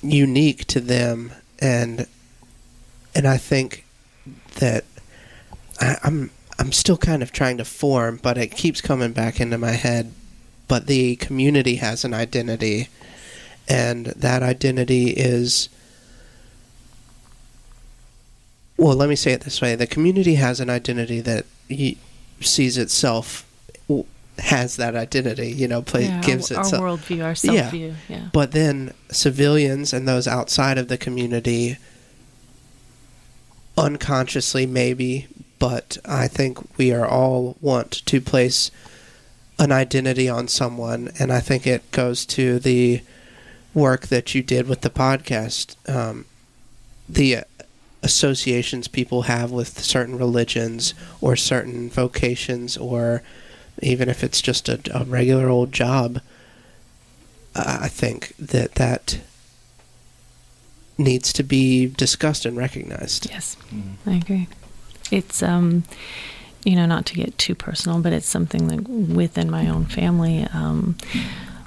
E: unique to them, and and I think that I, I'm I'm still kind of trying to form, but it keeps coming back into my head. But the community has an identity, and that identity is. Well, let me say it this way: the community has an identity that sees itself has that identity. You know, play,
C: Yeah,
E: gives
C: our,
E: itself.
C: our worldview, our
E: Yeah.
C: self view. Yeah.
E: But then civilians and those outside of the community, unconsciously maybe, but I think we are all want to place an identity on someone, and I think it goes to the work that you did with the podcast, um, the associations people have with certain religions or certain vocations, or even if it's just a, a regular old job. I I think that that needs to be discussed and recognized.
C: Yes, I agree. It's um, you know, not to get too personal, but it's something that within my own family, um,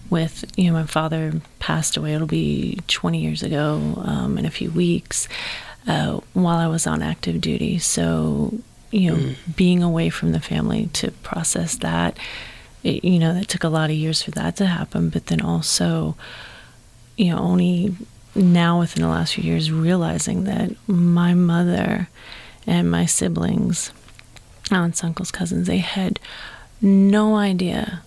C: with you know, my father passed away. It'll be 20 years ago um, in a few weeks, uh, while I was on active duty. So you know, being away from the family to process that, it, you know, that took a lot of years for that to happen. But then also, you know, only now within the last few years realizing that my mother and my siblings, aunts, uncles, cousins, they had no idea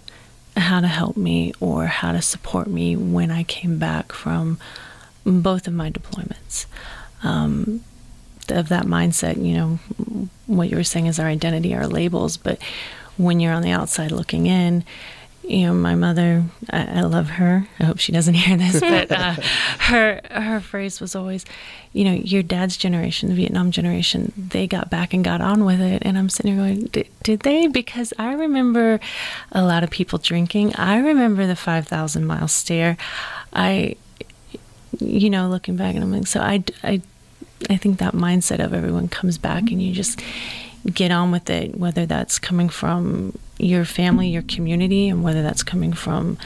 C: how to help me or how to support me when I came back from both of my deployments. Um, of that mindset, you know, what you were saying is our identity, our labels, but when you're on the outside looking in, you know, my mother, I, I love her. I hope she doesn't hear this, but uh, her her phrase was always, you know, your dad's generation, the Vietnam generation, they got back and got on with it. And I'm sitting here going, did they? Because I remember a lot of people drinking. I remember the 5,000 mile stare. I, you know, looking back, and I'm like, so I, I, I think that mindset of everyone comes back and you just get on with it, whether that's coming from your family, your community, and whether that's coming from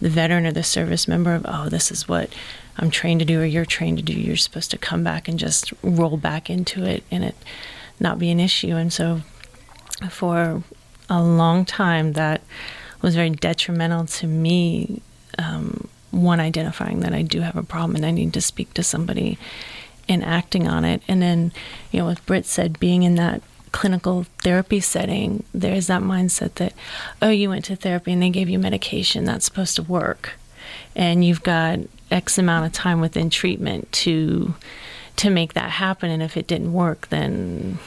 C: the veteran or the service member of, oh, this is what I'm trained to do or you're trained to do. You're supposed to come back and just roll back into it and it not be an issue. And so for a long time, that was very detrimental to me. Um, one, identifying that I do have a problem and I need to speak to somebody and acting on it. And then, you know, what Britt said, being in that clinical therapy setting, there's that mindset that, oh, you went to therapy and they gave you medication, that's supposed to work. And you've got X amount of time within treatment to to make that happen. And if it didn't work, then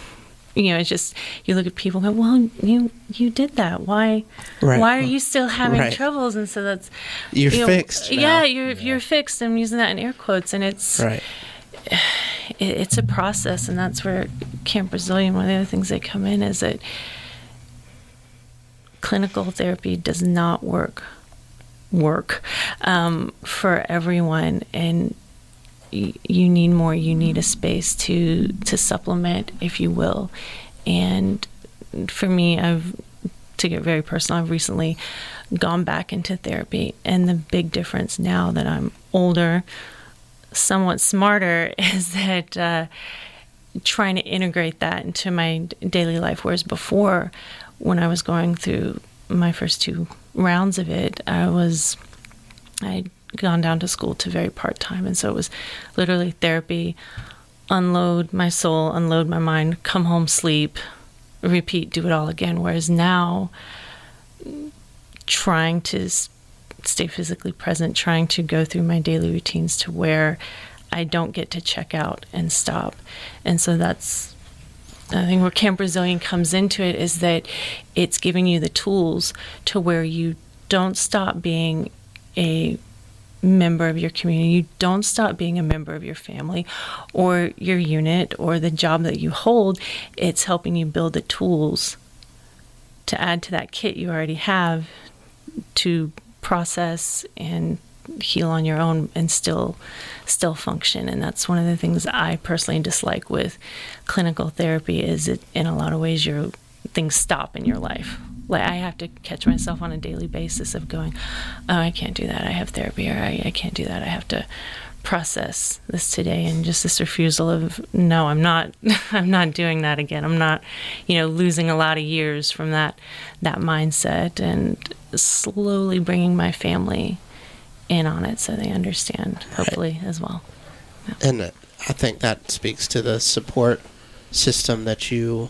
C: you know, it's just you look at people and go, Well, you you did that. Why
E: Right.
C: why are you still having
E: Right.
C: troubles? And so that's
E: You're
C: you know,
E: fixed. now.
C: Yeah, you're you're fixed. I'm using that in air quotes, and it's
E: right.
C: it, it's a process, and that's where Camp Resilient. One of the other things that come in is that clinical therapy does not work work um, for everyone, and y- you need more. You need a space to to supplement, if you will. And for me, I've to get very personal. I've recently gone back into therapy, and the big difference now that I'm older, somewhat smarter, is that uh, trying to integrate that into my daily life. Whereas before, when I was going through my first two rounds of it, I was I'd gone down to school to very part time, and so it was literally therapy, unload my soul, unload my mind, come home, sleep, repeat, do it all again. Whereas now, trying to stay physically present, trying to go through my daily routines to where I don't get to check out and stop. And so that's, I think, where Camp Resilient comes into it is that it's giving you the tools to where you don't stop being a member of your community. You don't stop being a member of your family or your unit or the job that you hold. It's helping you build the tools to add to that kit you already have to process and heal on your own and still still function. And that's one of the things I personally dislike with clinical therapy is it in a lot of ways your things stop in your life. Like I have to catch myself on a daily basis of going, oh, I can't do that. I have therapy, or I, I can't do that. I have to process this today. And just this refusal of no i'm not i'm not doing that again. I'm not you know losing a lot of years from that that mindset. And slowly bringing my family in on it so they understand hopefully as well
E: And uh, I think that speaks to the support system that you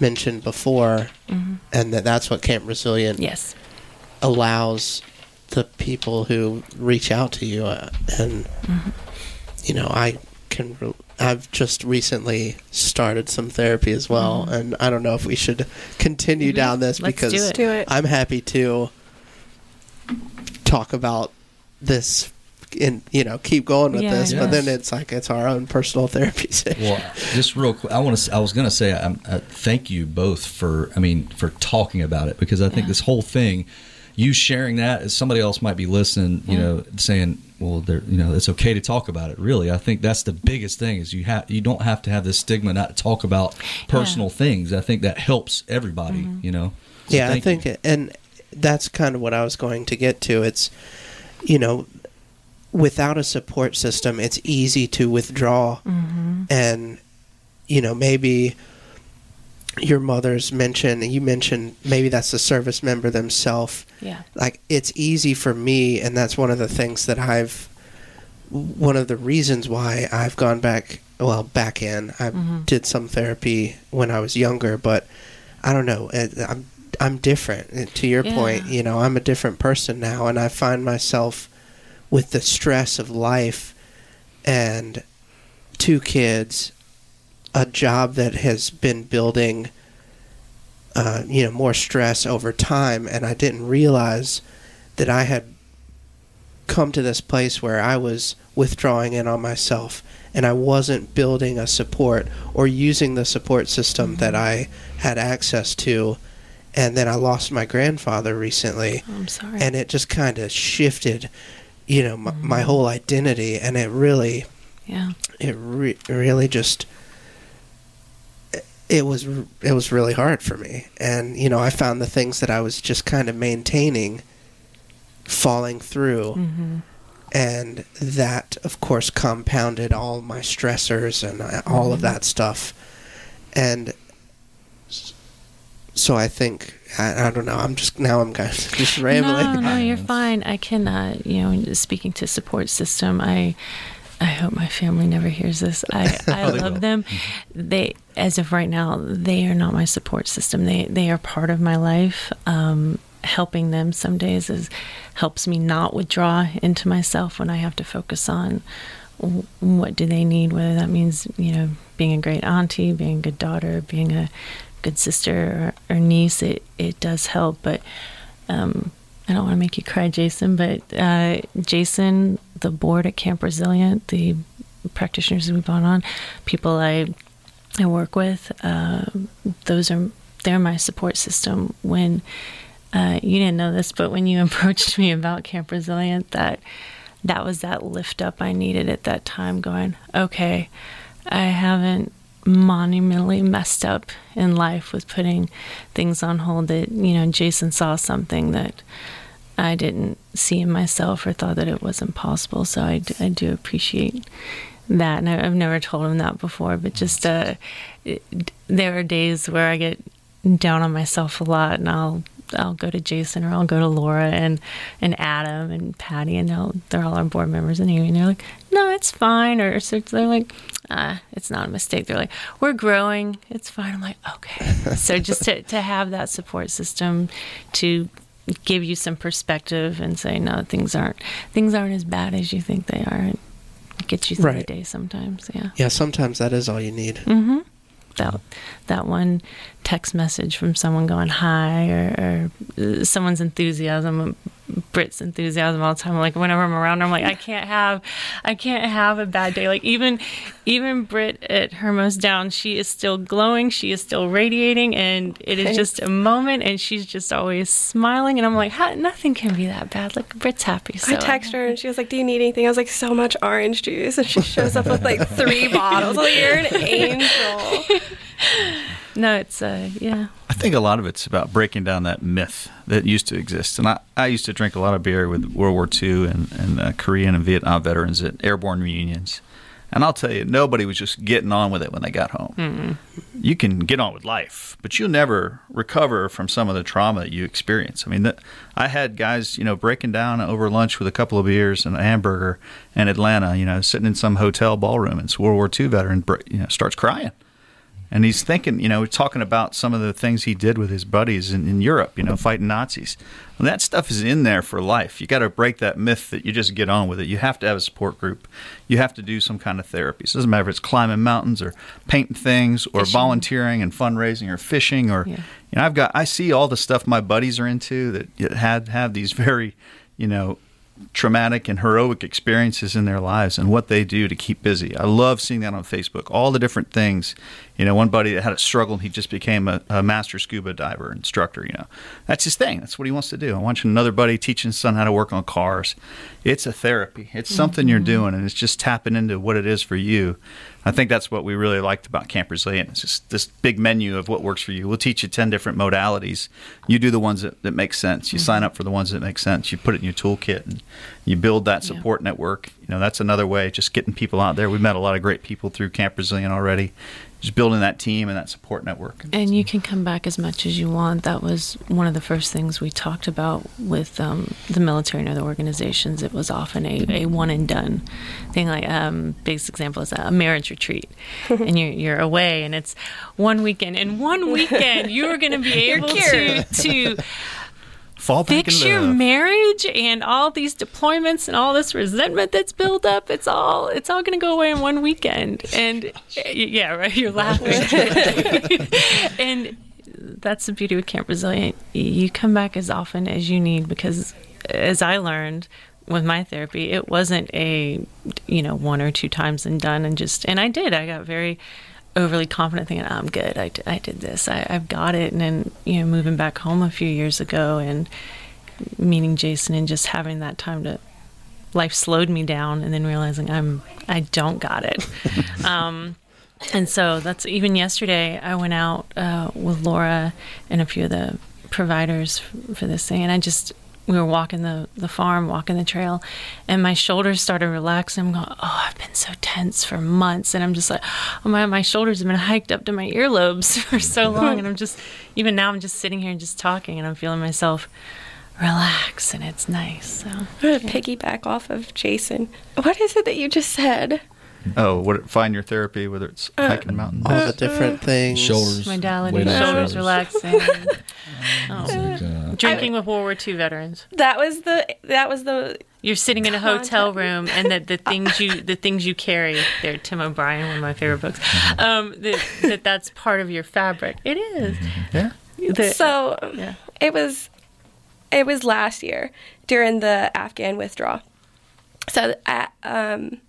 E: mentioned before, mm-hmm. and that that's what Camp Resilient
C: yes
E: allows the people who reach out to you. Uh, and mm-hmm. you know, I can. Re- I've just recently started some therapy as well, and I don't know if we should continue down this
C: Let's
E: because
C: do it.
E: I'm happy to talk about this and you know keep going with
C: Yeah,
E: this but then it's like it's our own personal therapy session
A: Well, just real quick, I want to. I was going to say, um, uh, thank you both for. I mean, for talking about it because I think
C: Yeah.
A: this whole thing, you sharing that, somebody else might be listening, you know, saying, well, there, you know, it's okay to talk about it. Really, I think that's the biggest thing is you have you don't have to have this stigma not to talk about personal things. I think that helps everybody. Mm-hmm. You know. So
E: yeah i think
A: you.
E: and that's kind of what i was going to get to it's you know without a support system it's easy to withdraw mm-hmm. and you know maybe your mother's mention you mentioned maybe that's the service member themselves
C: yeah.
E: Like it's easy for me and that's one of the things that i've one of the reasons why i've gone back well back in. I mm-hmm. did some therapy when i was younger but i don't know. I'm i'm different. To your
C: Yeah.
E: point you know i'm a different person now and i find myself with the stress of life and two kids a job that has been building uh, you know more stress over time and i didn't realize that i had come to this place where i was withdrawing in on myself and i wasn't building a support or using the support system that i had access to and then i lost my grandfather recently.
C: I'm sorry.
E: And it just kind of shifted you know my, my whole identity and it really
C: yeah.
E: it re- really just it was it was really hard for me. And you know i found the things that i was just kind of maintaining falling through.
C: Mm-hmm.
E: and that of course compounded all my stressors and uh, all of that stuff. And so i think I, I don't know i'm just now i'm kind of just rambling.
C: No, no, you're fine. I can, uh, you know, speaking to support system, I, I hope my family never hears this. I, I
A: Oh,
C: love
A: will.
C: them. They, as of right now, they are not my support system. They, they are part of my life. Um, helping them some days is helps me not withdraw into myself when I have to focus on what do they need, whether that means you know being a great auntie, being a good daughter, being a good sister or, or niece. It it does help, but um, I don't want to make you cry, Jason. But uh, Jason, the board at Camp Resilient, the practitioners we've brought on, people I I work with, uh, those are they're my support system. When uh, you didn't know this, but when you approached me about Camp Resilient, that that was that lift up I needed at that time. Going, okay, I haven't monumentally messed up in life with putting things on hold. That you know, Jason saw something that I didn't see in myself or thought that it wasn't possible. So I, I do appreciate that, and I, I've never told him that before. But just uh, it, there are days where I get down on myself a lot, and I'll I'll go to Jason or I'll go to Laura and and Adam and Patty, and they'll they're all our board members and and they're like, no, it's fine, or so they're like, ah, it's not a mistake. They're like, we're growing, it's fine. I'm like, okay. so just to to have that support system to give you some perspective and say, no, things aren't things aren't as bad as you think they are. It gets you through
E: Right.
C: the day sometimes. Yeah.
E: yeah sometimes that is all you need
C: Mm-hmm. That that one text message from someone going hi or, or someone's enthusiasm, Britt's enthusiasm all the time. Like whenever I'm around her, I'm like I can't have, I can't have a bad day. Like even even Britt at her most down, she is still glowing, she is still radiating, and it is just a moment, and she's just always smiling. And I'm like, nothing can be that bad. Like Britt's happy. So
D: I text her and she was like, "Do you need anything?" I was like, "So much orange juice," and she shows up with like three bottles. I'm like, you're an angel.
C: No, it's uh yeah.
B: I think a lot of it's about breaking down that myth that used to exist. And I, I used to drink a lot of beer with World War II and, and uh, Korean and Vietnam veterans at airborne reunions. And I'll tell you, nobody was just getting on with it when they got home.
F: Mm-hmm.
B: You can get on with life, but you'll never recover from some of the trauma that you experience. I mean, the, I had guys, you know, breaking down over lunch with a couple of beers and a hamburger in Atlanta, you know, sitting in some hotel ballroom, and this World War II veteran, you know, starts crying and he's thinking, you know, talking about some of the things he did with his buddies in, in Europe, you know, fighting Nazis. Well, that stuff is in there for life. You got to break that myth that you just get on with it. You have to have a support group. You have to do some kind of therapy. So it doesn't matter if it's climbing mountains or painting things or
C: Fishing.
B: volunteering and fundraising or fishing or,
C: Yeah.
B: you know, I've got, I see all the stuff my buddies are into that had have these very, you know, traumatic and heroic experiences in their lives and what they do to keep busy. I love seeing that on Facebook. All the different things. You know, one buddy that had a struggle, he just became a, a master scuba diver instructor. You know, that's his thing. That's what he wants to do. I want another buddy teaching his son how to work on cars. It's a therapy. It's mm-hmm. something you're doing, and it's just tapping into what it is for you. I think that's what we really liked about Camp Resilient. It's just this big menu of what works for you. We'll teach you 10 different modalities. You do the ones that, that make sense. You mm-hmm. sign up for the ones that make sense. You put it in your toolkit and you build that
C: Yeah.
B: support network. You know, that's another way, just getting people out there. We've met a lot of great people through Camp Resilient already. Just building that team and that support network.
C: And you can come back as much as you want. That was one of the first things we talked about with um, the military and other organizations. It was often a, a one and done thing. Like um, biggest example is a marriage retreat, and you're you're away, and it's one weekend. And one weekend you are going to be able to to
B: Fall back
C: fix your marriage and all these deployments and all this resentment that's built up it's all it's all going to go away in one weekend. And yeah right you're laughing. And that's the beauty with camp resilient. You come back as often as you need because as i learned with my therapy it wasn't a you know one or two times and done and just and i did. I got very overly confident thinking i'm good. I, I did this. I, i've got it. And then you know moving back home a few years ago and meeting jason and just having that time to life slowed me down and then realizing i'm i don't got it. Um, and so that's even yesterday i went out uh, with laura and a few of the providers for this thing and i just we were walking the, the farm walking the trail and my shoulders started relaxing i'm going oh i've been so tense for months and i'm just like oh my, my shoulders have been hiked up to my earlobes for so long and i'm just even now i'm just sitting here and just talking and i'm feeling myself relax and it's nice so
D: I'm to piggyback off of Jason. What is it that you just said?
B: Oh, what, find your therapy, whether it's
C: Uh,
B: hiking mountains.
E: all the different things.
A: Shoulders.
C: modality
A: weight on
C: shoulders
A: shoulders.
C: relaxing oh.
A: Like, uh,
C: drinking with world war ii veterans
D: That was the that was the
C: You're sitting in a hotel room, and that the things you the things you carry. There, Tim O'Brien, one of my favorite books. Um, that, that that's part of your fabric. It is.
B: yeah.
C: The-
D: so
C: yeah.
D: it was it was last year during the Afghan withdrawal. So at, um,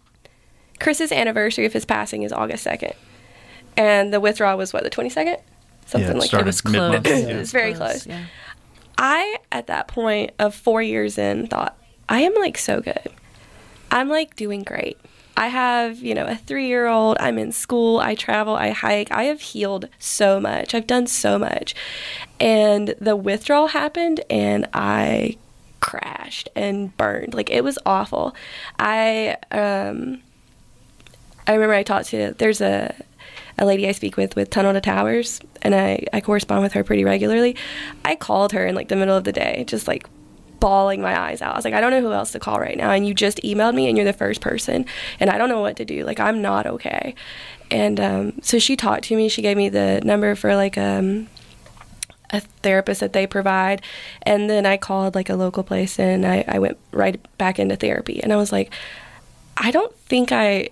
D: Chris's anniversary of his passing is August second, and the withdrawal was what the twenty second, something
B: it
D: like
B: started
C: It was
D: that.
C: close.
B: yeah.
D: It was very close.
C: Yeah.
D: I at that point of four years in thought I am like so good. I'm like doing great. I have, you know, a three year old. I'm in school. I travel. I hike. I have healed so much. I've done so much. And the withdrawal happened, and I crashed and burned. Like it was awful. I, um, I remember I talked to, there's a, a lady I speak with with Tunnel to Towers, and I, I correspond with her pretty regularly. I called her in like the middle of the day, just like bawling my eyes out. I was like, I don't know who else to call right now. And you just emailed me, and you're the first person, and I don't know what to do. Like, I'm not okay. And um, so she talked to me. She gave me the number for like um, a therapist that they provide. And then I called like a local place and I, I went right back into therapy. And I was like, I don't think I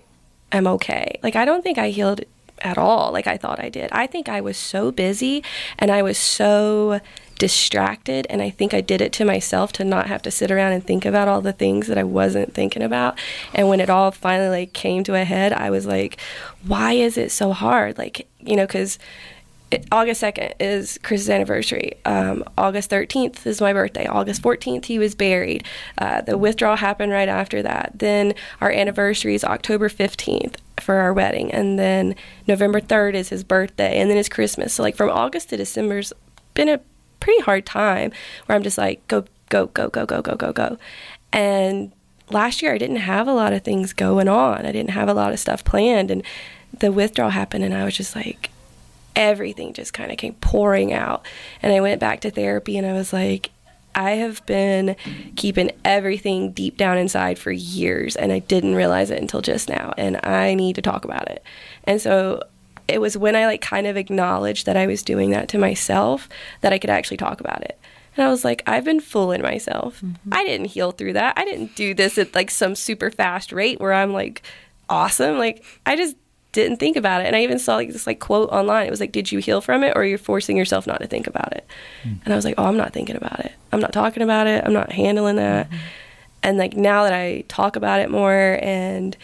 D: am okay. Like, I don't think I healed at all like I thought I did. I think I was so busy and I was so distracted and I think I did it to myself to not have to sit around and think about all the things that I wasn't thinking about. And when it all finally like came to a head, I was like, why is it so hard? Like, you know, cuz August 2nd is Chris's anniversary. Um, August 13th is my birthday. August 14th, he was buried. Uh, the withdrawal happened right after that. Then our anniversary is October 15th for our wedding. And then November 3rd is his birthday. And then it's Christmas. So, like, from August to December's been a pretty hard time where I'm just like, go, go, go, go, go, go, go, go. And last year I didn't have a lot of things going on. I didn't have a lot of stuff planned. And the withdrawal happened, and I was just like, everything just kind of came pouring out. And I went back to therapy, and I was like, I have been keeping everything deep down inside for years, and I didn't realize it until just now. And I need to talk about it. And so it was when I like kind of acknowledged that I was doing that to myself that I could actually talk about it. And I was like, I've been fooling myself. Mm-hmm. I didn't heal through that. I didn't do this at like some super fast rate where I'm like awesome. Like I just didn't think about it. And I even saw like this like quote online. It was like, "Did you heal from it, or you're forcing yourself not to think about it?" Mm. And I was like, "Oh, I'm not thinking about it. I'm not talking about it. I'm not handling that." Mm-hmm. And like now that I talk about it more and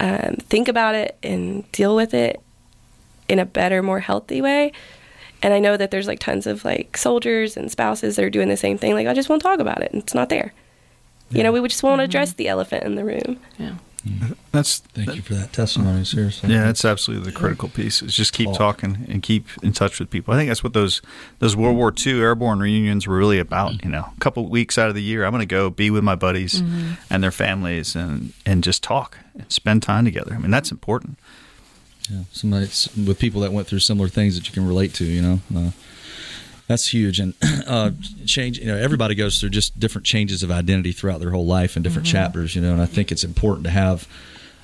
D: um, think about it and deal with it in a better, more healthy way. And I know that there's like tons of like soldiers and spouses that are doing the same thing. Like I just won't talk about it. It's not there. Yeah. You know, we just won't mm-hmm. address the elephant in the room.
C: Yeah.
B: That's
A: thank that, you for that testimony. Seriously,
B: yeah, that's absolutely the critical piece. Is just keep talking and keep in touch with people. I think that's what those those World War II airborne reunions were really about. You know, a couple weeks out of the year, I'm going to go be with my buddies mm-hmm. and their families and and just talk and spend time together. I mean, that's important.
A: Yeah, somebody with people that went through similar things that you can relate to. You know. Uh, that's huge, and uh, change. You know, everybody goes through just different changes of identity throughout their whole life and different mm-hmm. chapters. You know, and I think it's important to have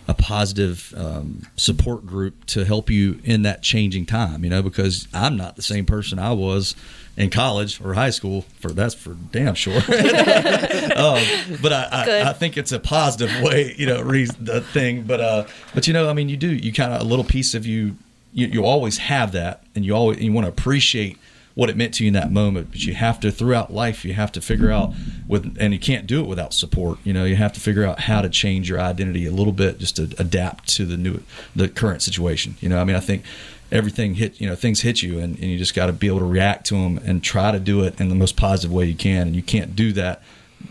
A: a positive um, support group to help you in that changing time. You know, because I'm not the same person I was in college or high school. For that's for damn sure. um, but I, I, I, think it's a positive way. You know, reason the thing. But uh, but you know, I mean, you do. You kind of a little piece of you. You, you always have that, and you always you want to appreciate what it meant to you in that moment. But you have to throughout life, you have to figure out with, and you can't do it without support. You know, you have to figure out how to change your identity a little bit just to adapt to the new, the current situation. You know, I mean, I think everything hit, you know, things hit you, and, and you just got to be able to react to them and try to do it in the most positive way you can. And you can't do that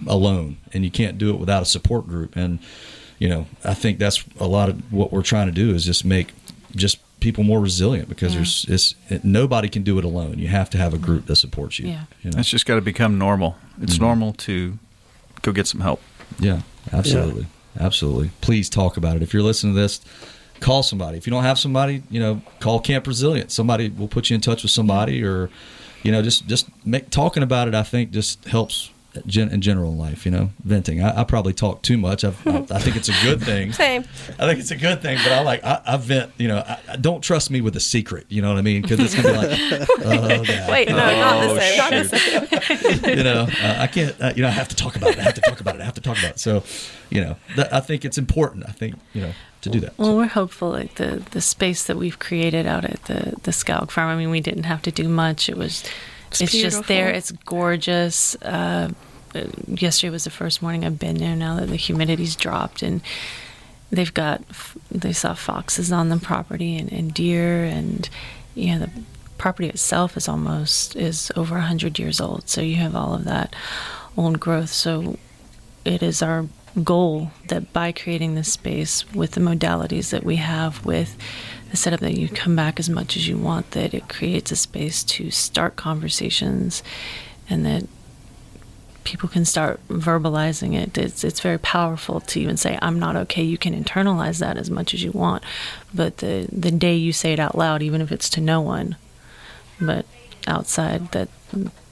A: alone, and you can't do it without a support group. And you know, I think that's a lot of what we're trying to do is just make just people more resilient because yeah. there's it's it, nobody can do it alone. You have to have a group that supports you.
C: Yeah,
B: you know? it's just got to become normal. It's mm-hmm. normal to go get some help.
A: Yeah, absolutely, yeah. absolutely. Please talk about it. If you're listening to this, call somebody. If you don't have somebody, you know, call Camp Resilient. Somebody will put you in touch with somebody, or you know, just just make talking about it. I think just helps gen, in general in life, you know, venting. I, I probably talk too much. I, I, think it's a good thing.
D: Same.
A: I think it's a good thing, but I like I, I vent. You know, I, don't trust me with a secret. You know what I mean? Because it's gonna be like, oh,
D: God. wait, no, oh, not the same. Not
A: the same. you know, uh, I can't. Uh, you know, I have to talk about it. I have to talk about it. I have to talk about it. So, you know, that, I think it's important. I think you know to do that.
C: Well,
A: so.
C: we're hopeful. Like the the space that we've created out at the the Scout Farm. I mean, we didn't have to do much. It was. It's, it's just there. It's gorgeous. Uh, uh, yesterday was the first morning I've been there now that the humidity's dropped and they've got they saw foxes on the property and, and deer and you know the property itself is almost is over 100 years old. So you have all of that old growth. So it is our goal that by creating this space with the modalities that we have with the setup that you come back as much as you want that it creates a space to start conversations and that people can start verbalizing it. It's it's very powerful to even say I'm not okay. You can internalize that as much as you want, but the the day you say it out loud, even if it's to no one, but outside, that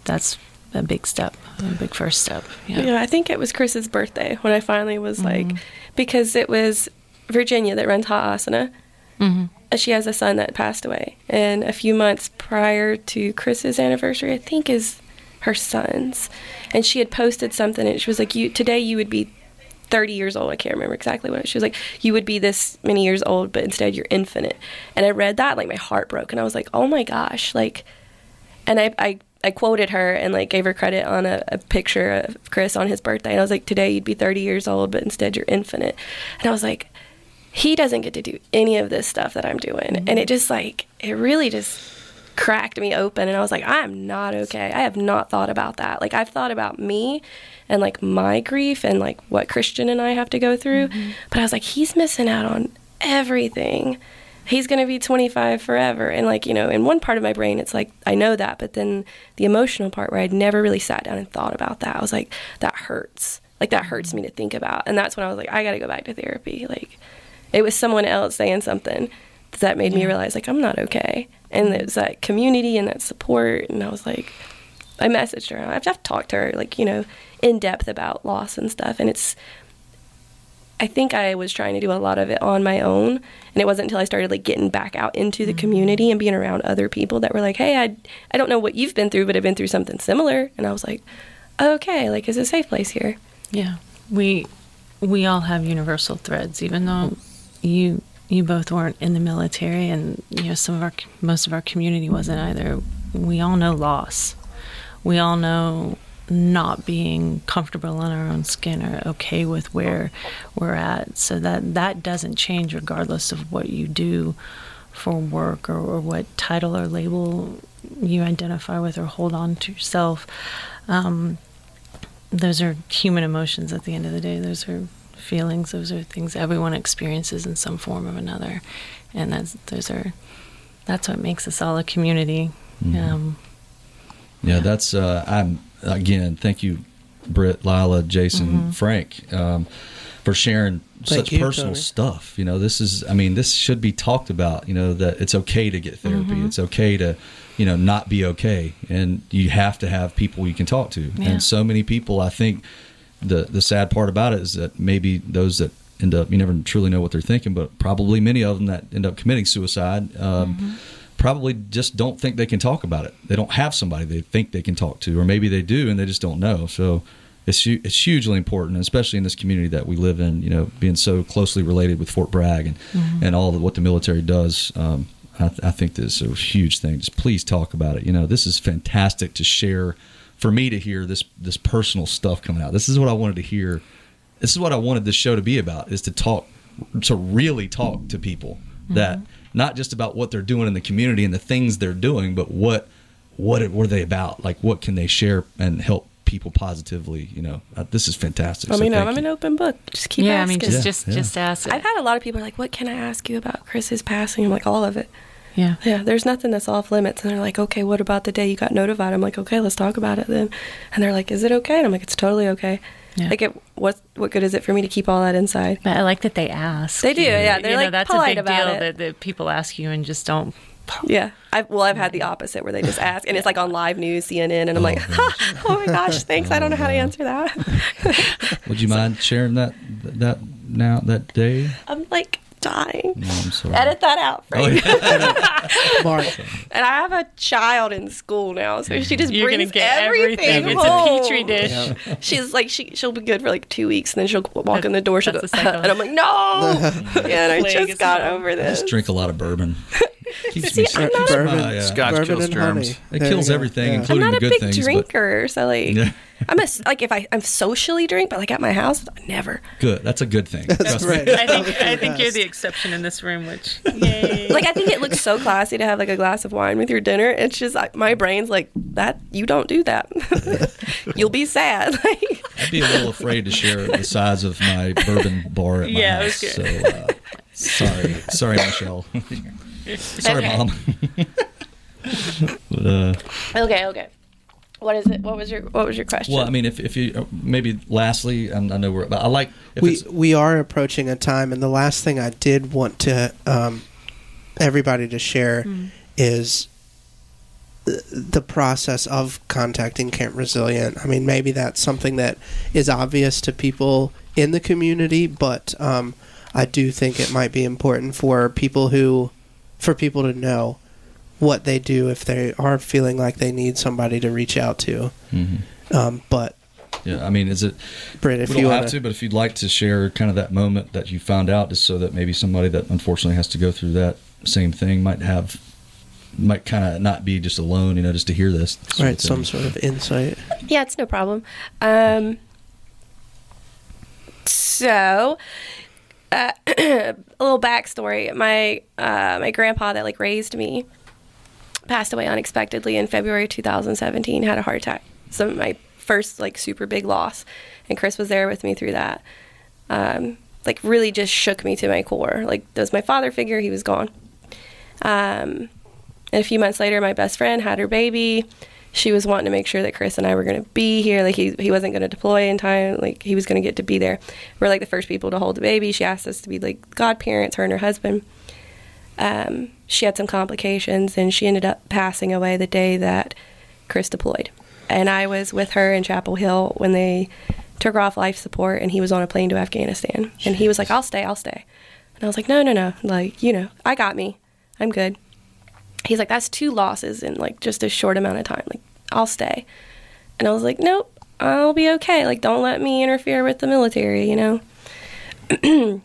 C: that's a big step, a big first step.
D: Yeah, I think it was Chris's birthday when I finally was mm-hmm. like, because it was Virginia that runs Hot Asana. Mm-hmm. She has a son that passed away, and a few months prior to Chris's anniversary, I think is her son's, and she had posted something, and she was like, "You today you would be 30 years old. I can't remember exactly what. She was like, "You would be this many years old, but instead you're infinite." And I read that, like my heart broke, and I was like, "Oh my gosh!" Like, and I I, I quoted her and like gave her credit on a, a picture of Chris on his birthday, and I was like, "Today you'd be 30 years old, but instead you're infinite." And I was like, he doesn't get to do any of this stuff that I'm doing, mm-hmm. and it just like it really just cracked me open and I was like, I am not okay. I have not thought about that. Like I've thought about me and like my grief and like what Christian and I have to go through. Mm-hmm. But I was like, he's missing out on everything. he's going to be 25 forever. And like, you know, in one part of my brain, it's like, I know that. But then the emotional part where I'd never really sat down and thought about that, I was like, that hurts. Like, that hurts me to think about. And that's when I was like, I got to go back to therapy. Like, it was someone else saying something that made yeah. me realize, like, I'm not okay. And there's that community and that support. And I was like, I messaged her. I've, I've talked to her, like, you know, in depth about loss and stuff. And it's, I think I was trying to do a lot of it on my own, and it wasn't until I started like getting back out into the mm-hmm. community and being around other people that were like, "Hey, I I don't know what you've been through, but I've been through something similar," and I was like, "Okay, like it's a safe place here."
F: Yeah, we we all have universal threads, even though you you both weren't in the military, and you know some of our most of our community wasn't either. We all know loss. We all know not being comfortable in our own skin or okay with where we're at. So that that doesn't change regardless of what you do for work or, or what title or label you identify with or hold on to yourself. Um, those are human emotions at the end of the day. Those are feelings. Those are things everyone experiences in some form or another, and that's those are that's what makes us all a community. Mm-hmm. Um,
A: yeah, yeah, that's uh, I'm again, thank you, Britt, Lyla, Jason, mm-hmm. Frank, um, for sharing thank such you, personal Tony. stuff. You know, this is, I mean, this should be talked about. You know, that it's okay to get therapy. Mm-hmm. It's okay to, you know, not be okay, and you have to have people you can talk to. Yeah. And so many people, I think, the the sad part about it is that maybe those that end up, you never truly know what they're thinking, but probably many of them that end up committing suicide. Um, mm-hmm probably just don't think they can talk about it. They don't have somebody they think they can talk to, or maybe they do and they just don't know. So it's it's hugely important, especially in this community that we live in. You know, being so closely related with Fort Bragg and mm-hmm. and all of what the military does. Um, I, I, think this is a huge thing. Just please talk about it. You know, this is fantastic to share. For me to hear this this personal stuff coming out. This is what I wanted to hear. This is what I wanted this show to be about. Is to talk, to really talk to people mm-hmm. that not just about what they're doing in the community and the things they're doing, but what what were they about? Like what can they share and help people positively? You know, uh, this is fantastic.
D: I mean, so I'm an open book. Just keep
F: yeah,
D: asking.
F: I mean, just yeah, just, yeah. just ask.
D: I've had a lot of people like, "What can I ask you about Chris's passing?" I'm like, "All of it."
F: Yeah.
D: Yeah. There's nothing that's off limits. And they're like, okay, what about the day you got notified? I'm like, okay, let's talk about it then. And they're like, is it okay? And I'm like, it's totally okay. Yeah. Like, it, what what good is it for me to keep all that inside?
F: But I like that they ask.
D: They do, yeah. They're you like know,
F: that's
D: polite
F: a big
D: deal
F: that, that, people ask you and just don't.
D: Yeah, I've, well, I've had the opposite where they just ask, and it's like on live news, CNN, and I'm oh, like, uh-huh. oh my gosh, thanks. I don't know how to uh-huh. answer that.
A: Would you mind sharing that that now that day?
D: I'm like, dying. No, I'm sorry. Edit that out, oh, Frank. Oh, yeah. and I have a child in school now, so she just You're brings everything, everything home.
F: It's a petri dish.
D: Yeah. She's like she she'll be good for like two weeks, and then she'll walk in the door. She'll go, and I'm like, no. yeah, and I just got over this.
A: I just drink a lot of bourbon.
D: Keeps See, me I'm not
B: bourbon, uh, yeah. Scotch bourbon kills germs.
A: Honey. It kills everything, yeah. including the good things.
D: I'm not a big drinker, but... so like. I'm a like if I I'm socially drink, but like at my house, never.
A: Good. That's a good thing.
F: That's right. I think I think you're the exception in this room, which yay.
D: like I think it looks so classy to have like a glass of wine with your dinner. It's just like, my brain's like that. You don't do that. You'll be sad.
A: I'd be a little afraid to share the size of my bourbon bar at my yeah, house. So uh, sorry, sorry, Michelle. sorry, mom.
D: uh, okay. Okay. What is it? What was your What was your question?
A: Well, I mean, if if you uh, maybe lastly, I know we're. I like
E: we we are approaching a time, and the last thing I did want to um, everybody to share mm. is the process of contacting Camp Resilient. I mean, maybe that's something that is obvious to people in the community, but um, I do think it might be important for people who, for people to know what they do if they are feeling like they need somebody to reach out to. Mm-hmm. Um, but
A: yeah, I mean, is it?
E: Britt, if
A: we don't
E: you
A: have wanna... to, but if you'd like to share kind of that moment that you found out, just so that maybe somebody that unfortunately has to go through that same thing might have, might kind of not be just alone, you know, just to hear this.
E: Right, some sort of insight.
D: Yeah, it's no problem. Um, so, uh, a little backstory. My uh, my grandpa that like raised me passed away unexpectedly in February 2017, had a heart attack. So my first like super big loss, and Chris was there with me through that. Um, like really just shook me to my core. Like that was my father figure. He was gone. Um, and a few months later, my best friend had her baby. She was wanting to make sure that Chris and I were going to be here. Like he he wasn't going to deploy in time. Like he was going to get to be there. We're like the first people to hold the baby. She asked us to be like godparents, her and her husband. Um, she had some complications, and she ended up passing away the day that Chris deployed. And I was with her in Chapel Hill when they took her off life support, and he was on a plane to Afghanistan. And he was like, "I'll stay, I'll stay." And I was like, "No, no, no. Like you know, I got me. I'm good." he's like, that's two losses in like just a short amount of time. Like, I'll stay. And I was like, nope, I'll be okay. Like, don't let me interfere with the military, you know? and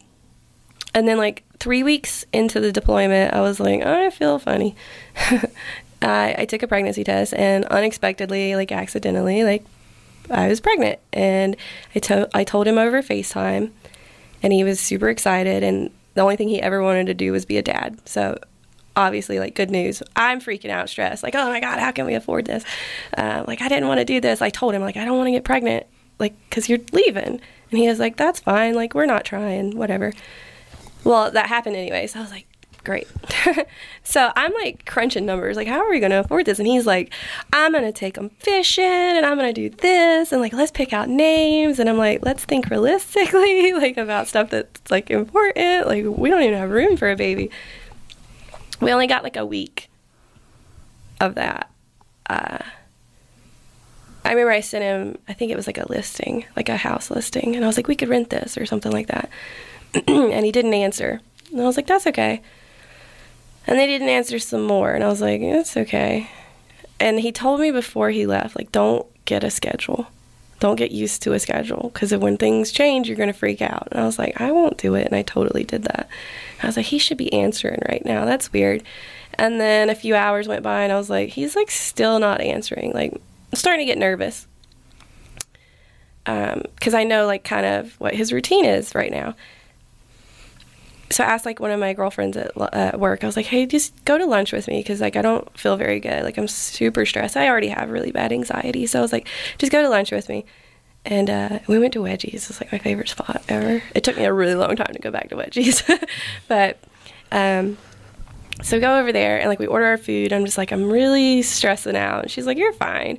D: then, like, three weeks into the deployment, I was like, oh, I feel funny. I, I took a pregnancy test and unexpectedly, like, accidentally, like, I was pregnant. And I, to- I told him over FaceTime, and he was super excited. And the only thing he ever wanted to do was be a dad. So obviously like good news. I'm freaking out stressed. Like oh my god how can we afford this? Uh, like i didn't want to do this. I told him like i don't want to get pregnant like because you're leaving. And he was like that's fine. Like we're not trying. Whatever. Well that happened anyway so i was like great. So i'm like crunching numbers. Like how are we going to afford this? And he's like i'm going to take them fishing and i'm going to do this and like let's pick out names. And i'm like let's think realistically like about stuff that's like important. Like we don't even have room for a baby we only got like a week of that. Uh, I remember I sent him, I think it was like a listing, like a house listing, and I was like, we could rent this or something like that. and he didn't answer. And I was like, that's okay. And they didn't answer some more, and I was like, it's okay. And he told me before he left, like, don't get a schedule. Don't get used to a schedule because when things change, you're going to freak out. And I was like, I won't do it. And I totally did that. I was like, he should be answering right now. That's weird. And then a few hours went by, and I was like, he's like still not answering. Like, I'm starting to get nervous Um, because um, I know like kind of what his routine is right now. So I asked like one of my girlfriends at work. I was like, "Hey, just go to lunch with me because like I don't feel very good. Like I'm super stressed. I already have really bad anxiety. So I was like, just go to lunch with me." And uh, we went to Wedgies. It's like my favorite spot ever. It took me a really long time to go back to Wedgies, but um, so we go over there and like we order our food. I'm just like I'm really stressing out. And she's like, "You're fine."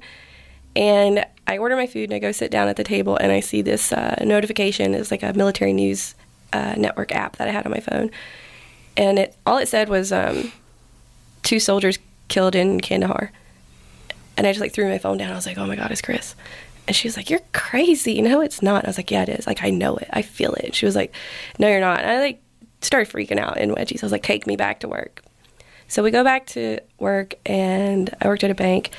D: And I order my food and I go sit down at the table and I see this uh, notification. It's like a military news uh, network app that I had on my phone, and it all it said was um, two soldiers killed in Kandahar. And I just like threw my phone down. I was like, "Oh my god, it's Chris!" And she was like, You're crazy. No, it's not. I was like, Yeah, it is. Like, I know it. I feel it. she was like, No, you're not. And I like started freaking out in wedgies. I was like, Take me back to work. So we go back to work, and I worked at a bank.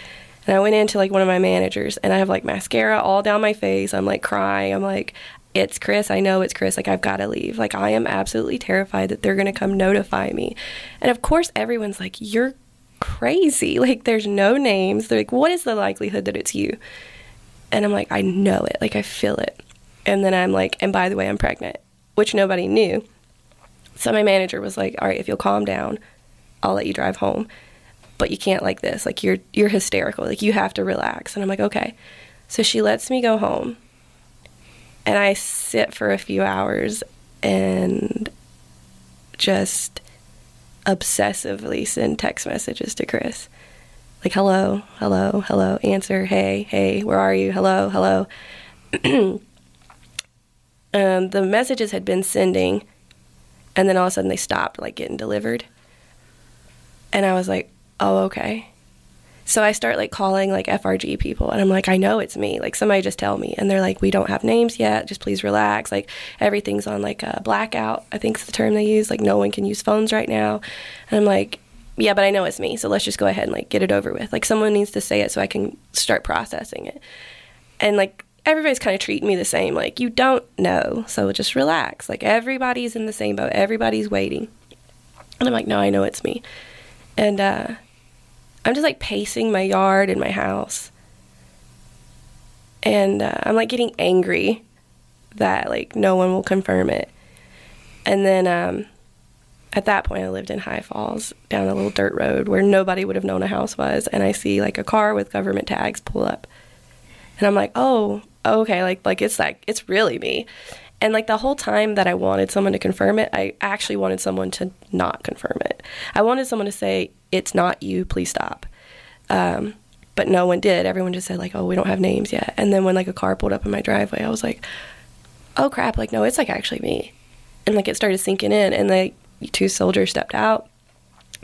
D: And I went into like one of my managers, and I have like mascara all down my face. I'm like crying. I'm like, it's Chris. I know it's Chris. Like, I've got to leave. Like, I am absolutely terrified that they're going to come notify me. And of course, everyone's like, You're crazy. Like, there's no names. They're like, What is the likelihood that it's you? And I'm like, I know it. Like, I feel it. And then I'm like, and by the way, I'm pregnant, which nobody knew. So my manager was like, all right, if you'll calm down, I'll let you drive home. But you can't like this. Like, you're, you're hysterical. Like, you have to relax. And I'm like, okay. So she lets me go home. And I sit for a few hours and just obsessively send text messages to Chris like hello, hello, hello, answer, hey, hey, where are you? Hello, hello. um, the messages had been sending, and then all of a sudden they stopped, like getting delivered. And I was like, oh, okay. So I start like calling like FRG people, and I'm like, I know it's me. Like somebody just tell me, and they're like, we don't have names yet. Just please relax. Like everything's on like a blackout. I think is the term they use. Like no one can use phones right now. And I'm like, yeah, but I know it's me, so let's just go ahead and like get it over with. Like someone needs to say it so I can start processing it. And like everybody's kind of treating me the same. Like you don't know, so just relax. Like everybody's in the same boat. Everybody's waiting. And I'm like, no, I know it's me. And uh, I'm just like pacing my yard and my house. And uh, I'm like getting angry that like no one will confirm it. And then um, at that point, I lived in High Falls down a little dirt road where nobody would have known a house was. And I see like a car with government tags pull up. And I'm like, oh, okay, like like it's like it's really me. And like the whole time that I wanted someone to confirm it, I actually wanted someone to not confirm it. I wanted someone to say, "It's not you. Please stop." Um, but no one did. Everyone just said like, "Oh, we don't have names yet." And then when like a car pulled up in my driveway, I was like, "Oh crap!" Like, no, it's like actually me. And like it started sinking in, and the two soldiers stepped out.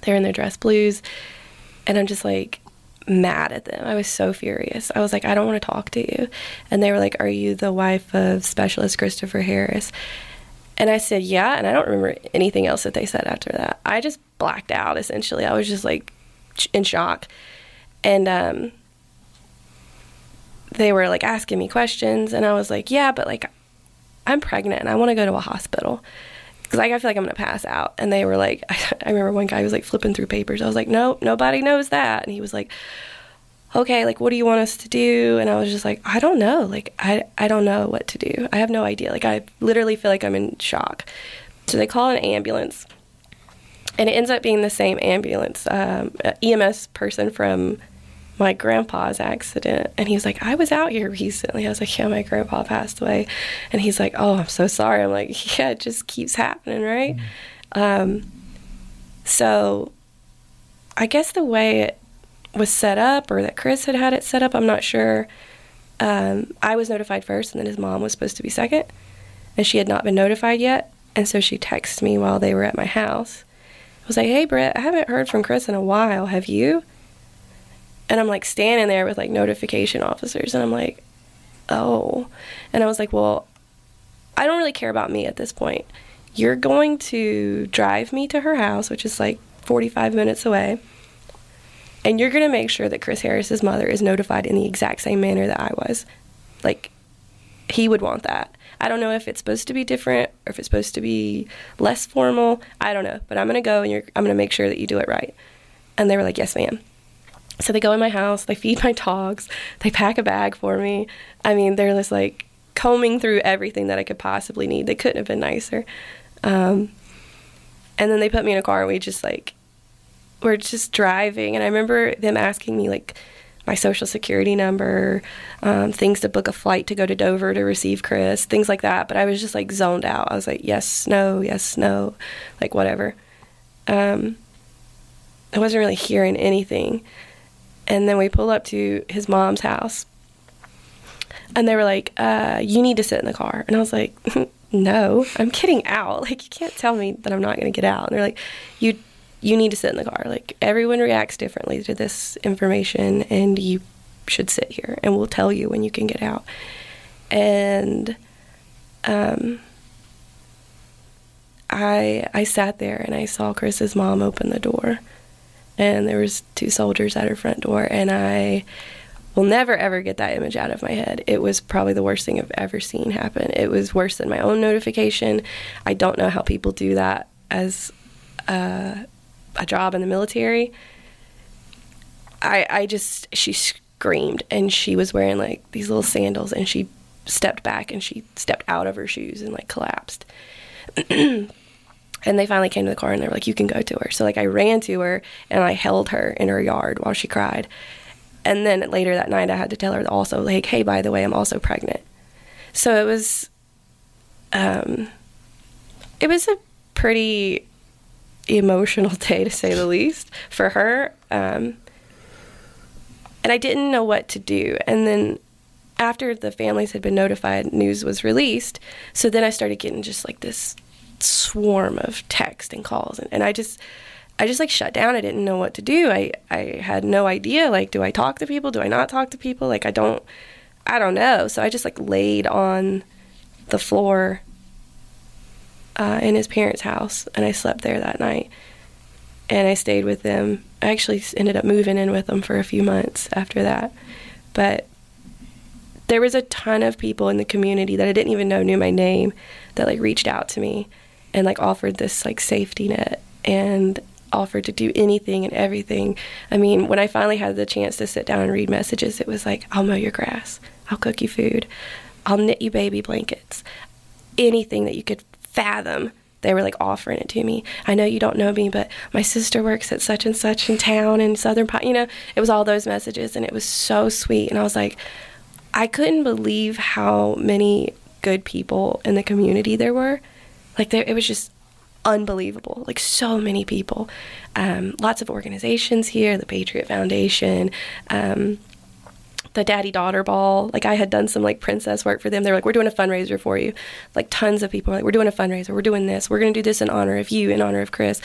D: They're in their dress blues, and I'm just like mad at them. I was so furious. I was like, I don't want to talk to you. And they were like, Are you the wife of Specialist Christopher Harris? And I said, Yeah. And I don't remember anything else that they said after that. I just blacked out essentially. I was just like in shock. And um, they were like asking me questions. And I was like, Yeah, but like, I'm pregnant and I want to go to a hospital because like, I feel like I'm gonna pass out. And they were like, I remember one guy was like flipping through papers. I was like, no, nobody knows that. And he was like, okay, like what do you want us to do? And I was just like, I don't know. Like I I don't know what to do. I have no idea. Like I literally feel like I'm in shock. So they call an ambulance. And it ends up being the same ambulance, um, EMS person from my grandpa's accident. And he was like, I was out here recently. I was like, Yeah, my grandpa passed away. And he's like, Oh, I'm so sorry. I'm like, Yeah, it just keeps happening, right? Mm-hmm. Um, so I guess the way it was set up or that Chris had had it set up, I'm not sure. Um, I was notified first, and then his mom was supposed to be second. And she had not been notified yet. And so she texted me while they were at my house. I was like, Hey, Brett, I haven't heard from Chris in a while. Have you? And I'm like standing there with like notification officers, and I'm like, oh. And I was like, well, I don't really care about me at this point. You're going to drive me to her house, which is like 45 minutes away. And you're going to make sure that Chris Harris's mother is notified in the exact same manner that I was. Like, he would want that. I don't know if it's supposed to be different or if it's supposed to be less formal. I don't know. But I'm going to go and I'm going to make sure that you do it right. And they were like, yes, ma'am. So they go in my house, they feed my dogs, they pack a bag for me. I mean, they're just like combing through everything that I could possibly need. They couldn't have been nicer. Um, and then they put me in a car and we just like we're just driving. And I remember them asking me like my social security number, um, things to book a flight to go to Dover to receive Chris, things like that. But I was just like zoned out. I was like, yes, no, yes, no, like whatever. Um, I wasn't really hearing anything. And then we pull up to his mom's house. And they were like, uh, you need to sit in the car. And I was like, no, I'm getting out. Like, you can't tell me that I'm not going to get out. And they're like, you, you need to sit in the car. Like, everyone reacts differently to this information, and you should sit here, and we'll tell you when you can get out. And, um, I I sat there and I saw Chris's mom open the door and there was two soldiers at her front door and I will never ever get that image out of my head. It was probably the worst thing I've ever seen happen. It was worse than my own notification. I don't know how people do that as a, a job in the military. I I just she screamed and she was wearing like these little sandals and she stepped back and she stepped out of her shoes and like collapsed. And they finally came to the car and they were like, You can go to her. So, like, I ran to her and I held her in her yard while she cried. And then later that night, I had to tell her also, like, Hey, by the way, I'm also pregnant. So it was, um, it was a pretty emotional day to say the least for her. Um, and I didn't know what to do. And then after the families had been notified, news was released. So then I started getting just like this swarm of text and calls and, and I just I just like shut down. I didn't know what to do. I I had no idea like do I talk to people? Do I not talk to people? Like I don't I don't know. So I just like laid on the floor uh, in his parents' house and I slept there that night. And I stayed with them. I actually ended up moving in with them for a few months after that. But there was a ton of people in the community that I didn't even know knew my name that like reached out to me and like offered this like safety net and offered to do anything and everything. I mean, when I finally had the chance to sit down and read messages, it was like, I'll mow your grass, I'll cook you food, I'll knit you baby blankets, anything that you could fathom. They were like offering it to me. I know you don't know me, but my sister works at such and such in town in Southern Pine. You know, it was all those messages, and it was so sweet. And I was like, I couldn't believe how many good people in the community there were. Like there, it was just unbelievable. Like so many people, um, lots of organizations here, the Patriot Foundation. Um, the daddy daughter ball. Like I had done some like princess work for them. They were like, "We're doing a fundraiser for you." Like tons of people were like, "We're doing a fundraiser. We're doing this. We're going to do this in honor of you, in honor of Chris."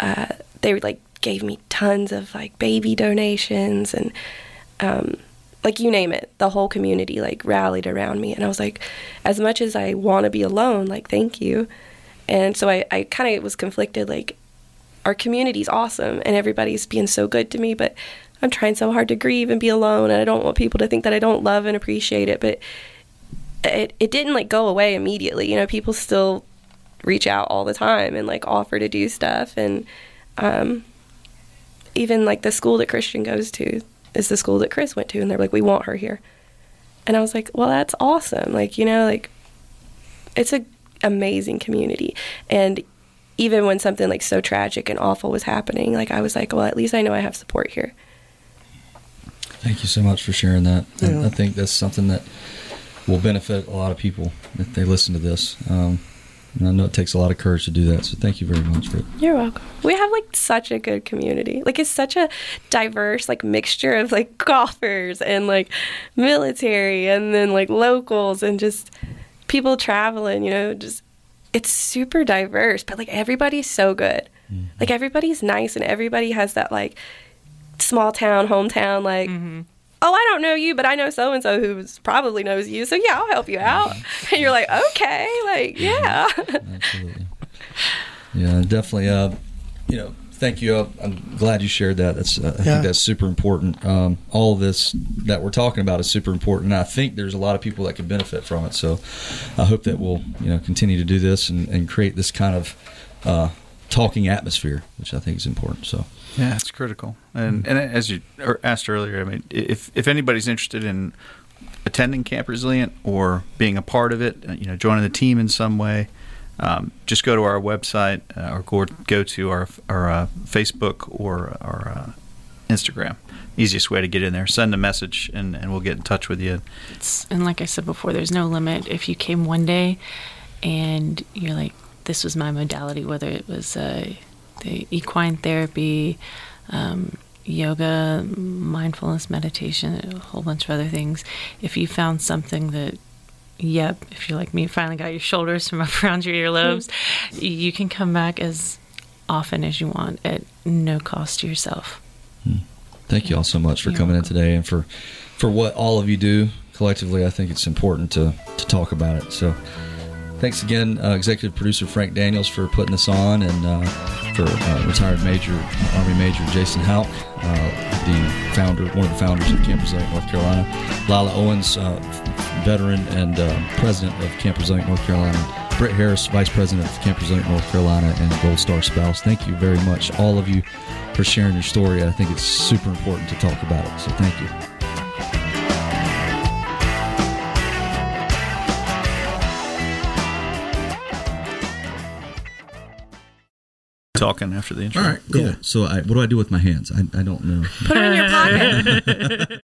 D: Uh, they like gave me tons of like baby donations and um, like you name it. The whole community like rallied around me, and I was like, as much as I want to be alone, like thank you. And so I, I kind of was conflicted. Like our community's awesome, and everybody's being so good to me, but I'm trying so hard to grieve and be alone, and I don't want people to think that I don't love and appreciate it. But it it didn't like go away immediately. You know, people still reach out all the time and like offer to do stuff, and um, even like the school that Christian goes to is the school that Chris went to, and they're like, we want her here, and I was like, well, that's awesome. Like you know, like it's a amazing community, and even when something like so tragic and awful was happening, like I was like, well, at least I know I have support here.
A: Thank you so much for sharing that. Yeah. I think that's something that will benefit a lot of people if they listen to this. Um, and I know it takes a lot of courage to do that. So thank you very much for it.
D: You're welcome. We have like such a good community. Like it's such a diverse like mixture of like golfers and like military and then like locals and just people traveling, you know, just it's super diverse, but like everybody's so good. Mm-hmm. Like everybody's nice and everybody has that like small town, hometown, like, mm-hmm. oh, I don't know you, but I know so and so who probably knows you. So yeah, I'll help you out. Mm-hmm. And you're like, okay, like, yeah.
A: Absolutely. Yeah, definitely. Uh, you know, thank you. I'm glad you shared that. That's uh, I yeah. think that's super important. Um, all this that we're talking about is super important. And I think there's a lot of people that could benefit from it. So I hope that we'll you know continue to do this and, and create this kind of uh, talking atmosphere, which I think is important. So.
B: Yeah, it's critical. And and as you asked earlier, I mean, if if anybody's interested in attending Camp Resilient or being a part of it, uh, you know, joining the team in some way, um, just go to our website uh, or go, go to our our uh, Facebook or our uh, Instagram. Easiest way to get in there. Send a message, and, and we'll get in touch with you.
F: It's, and like I said before, there's no limit. If you came one day and you're like, this was my modality, whether it was uh, the equine therapy, um, yoga, mindfulness, meditation, a whole bunch of other things. If you found something that, yep, if you're like me, finally got your shoulders from up around your earlobes, you can come back as often as you want at no cost to yourself.
A: Hmm. Thank you all so much for You're coming welcome. in today and for for what all of you do collectively. I think it's important to to talk about it. So. Thanks again, uh, executive producer Frank Daniels, for putting this on, and uh, for uh, retired Major Army Major Jason Howk, uh, the founder, one of the founders of Camp Resilient North Carolina, Lyla Owens, uh, veteran and uh, president of Camp Resilient North Carolina, Britt Harris, vice president of Camp Resilient North Carolina, and Gold Star spouse. Thank you very much, all of you, for sharing your story. I think it's super important to talk about it. So thank you.
B: Talking after the intro.
A: All right, cool. Yeah. So, I, what do I do with my hands? I, I don't know.
F: Put them in your pocket.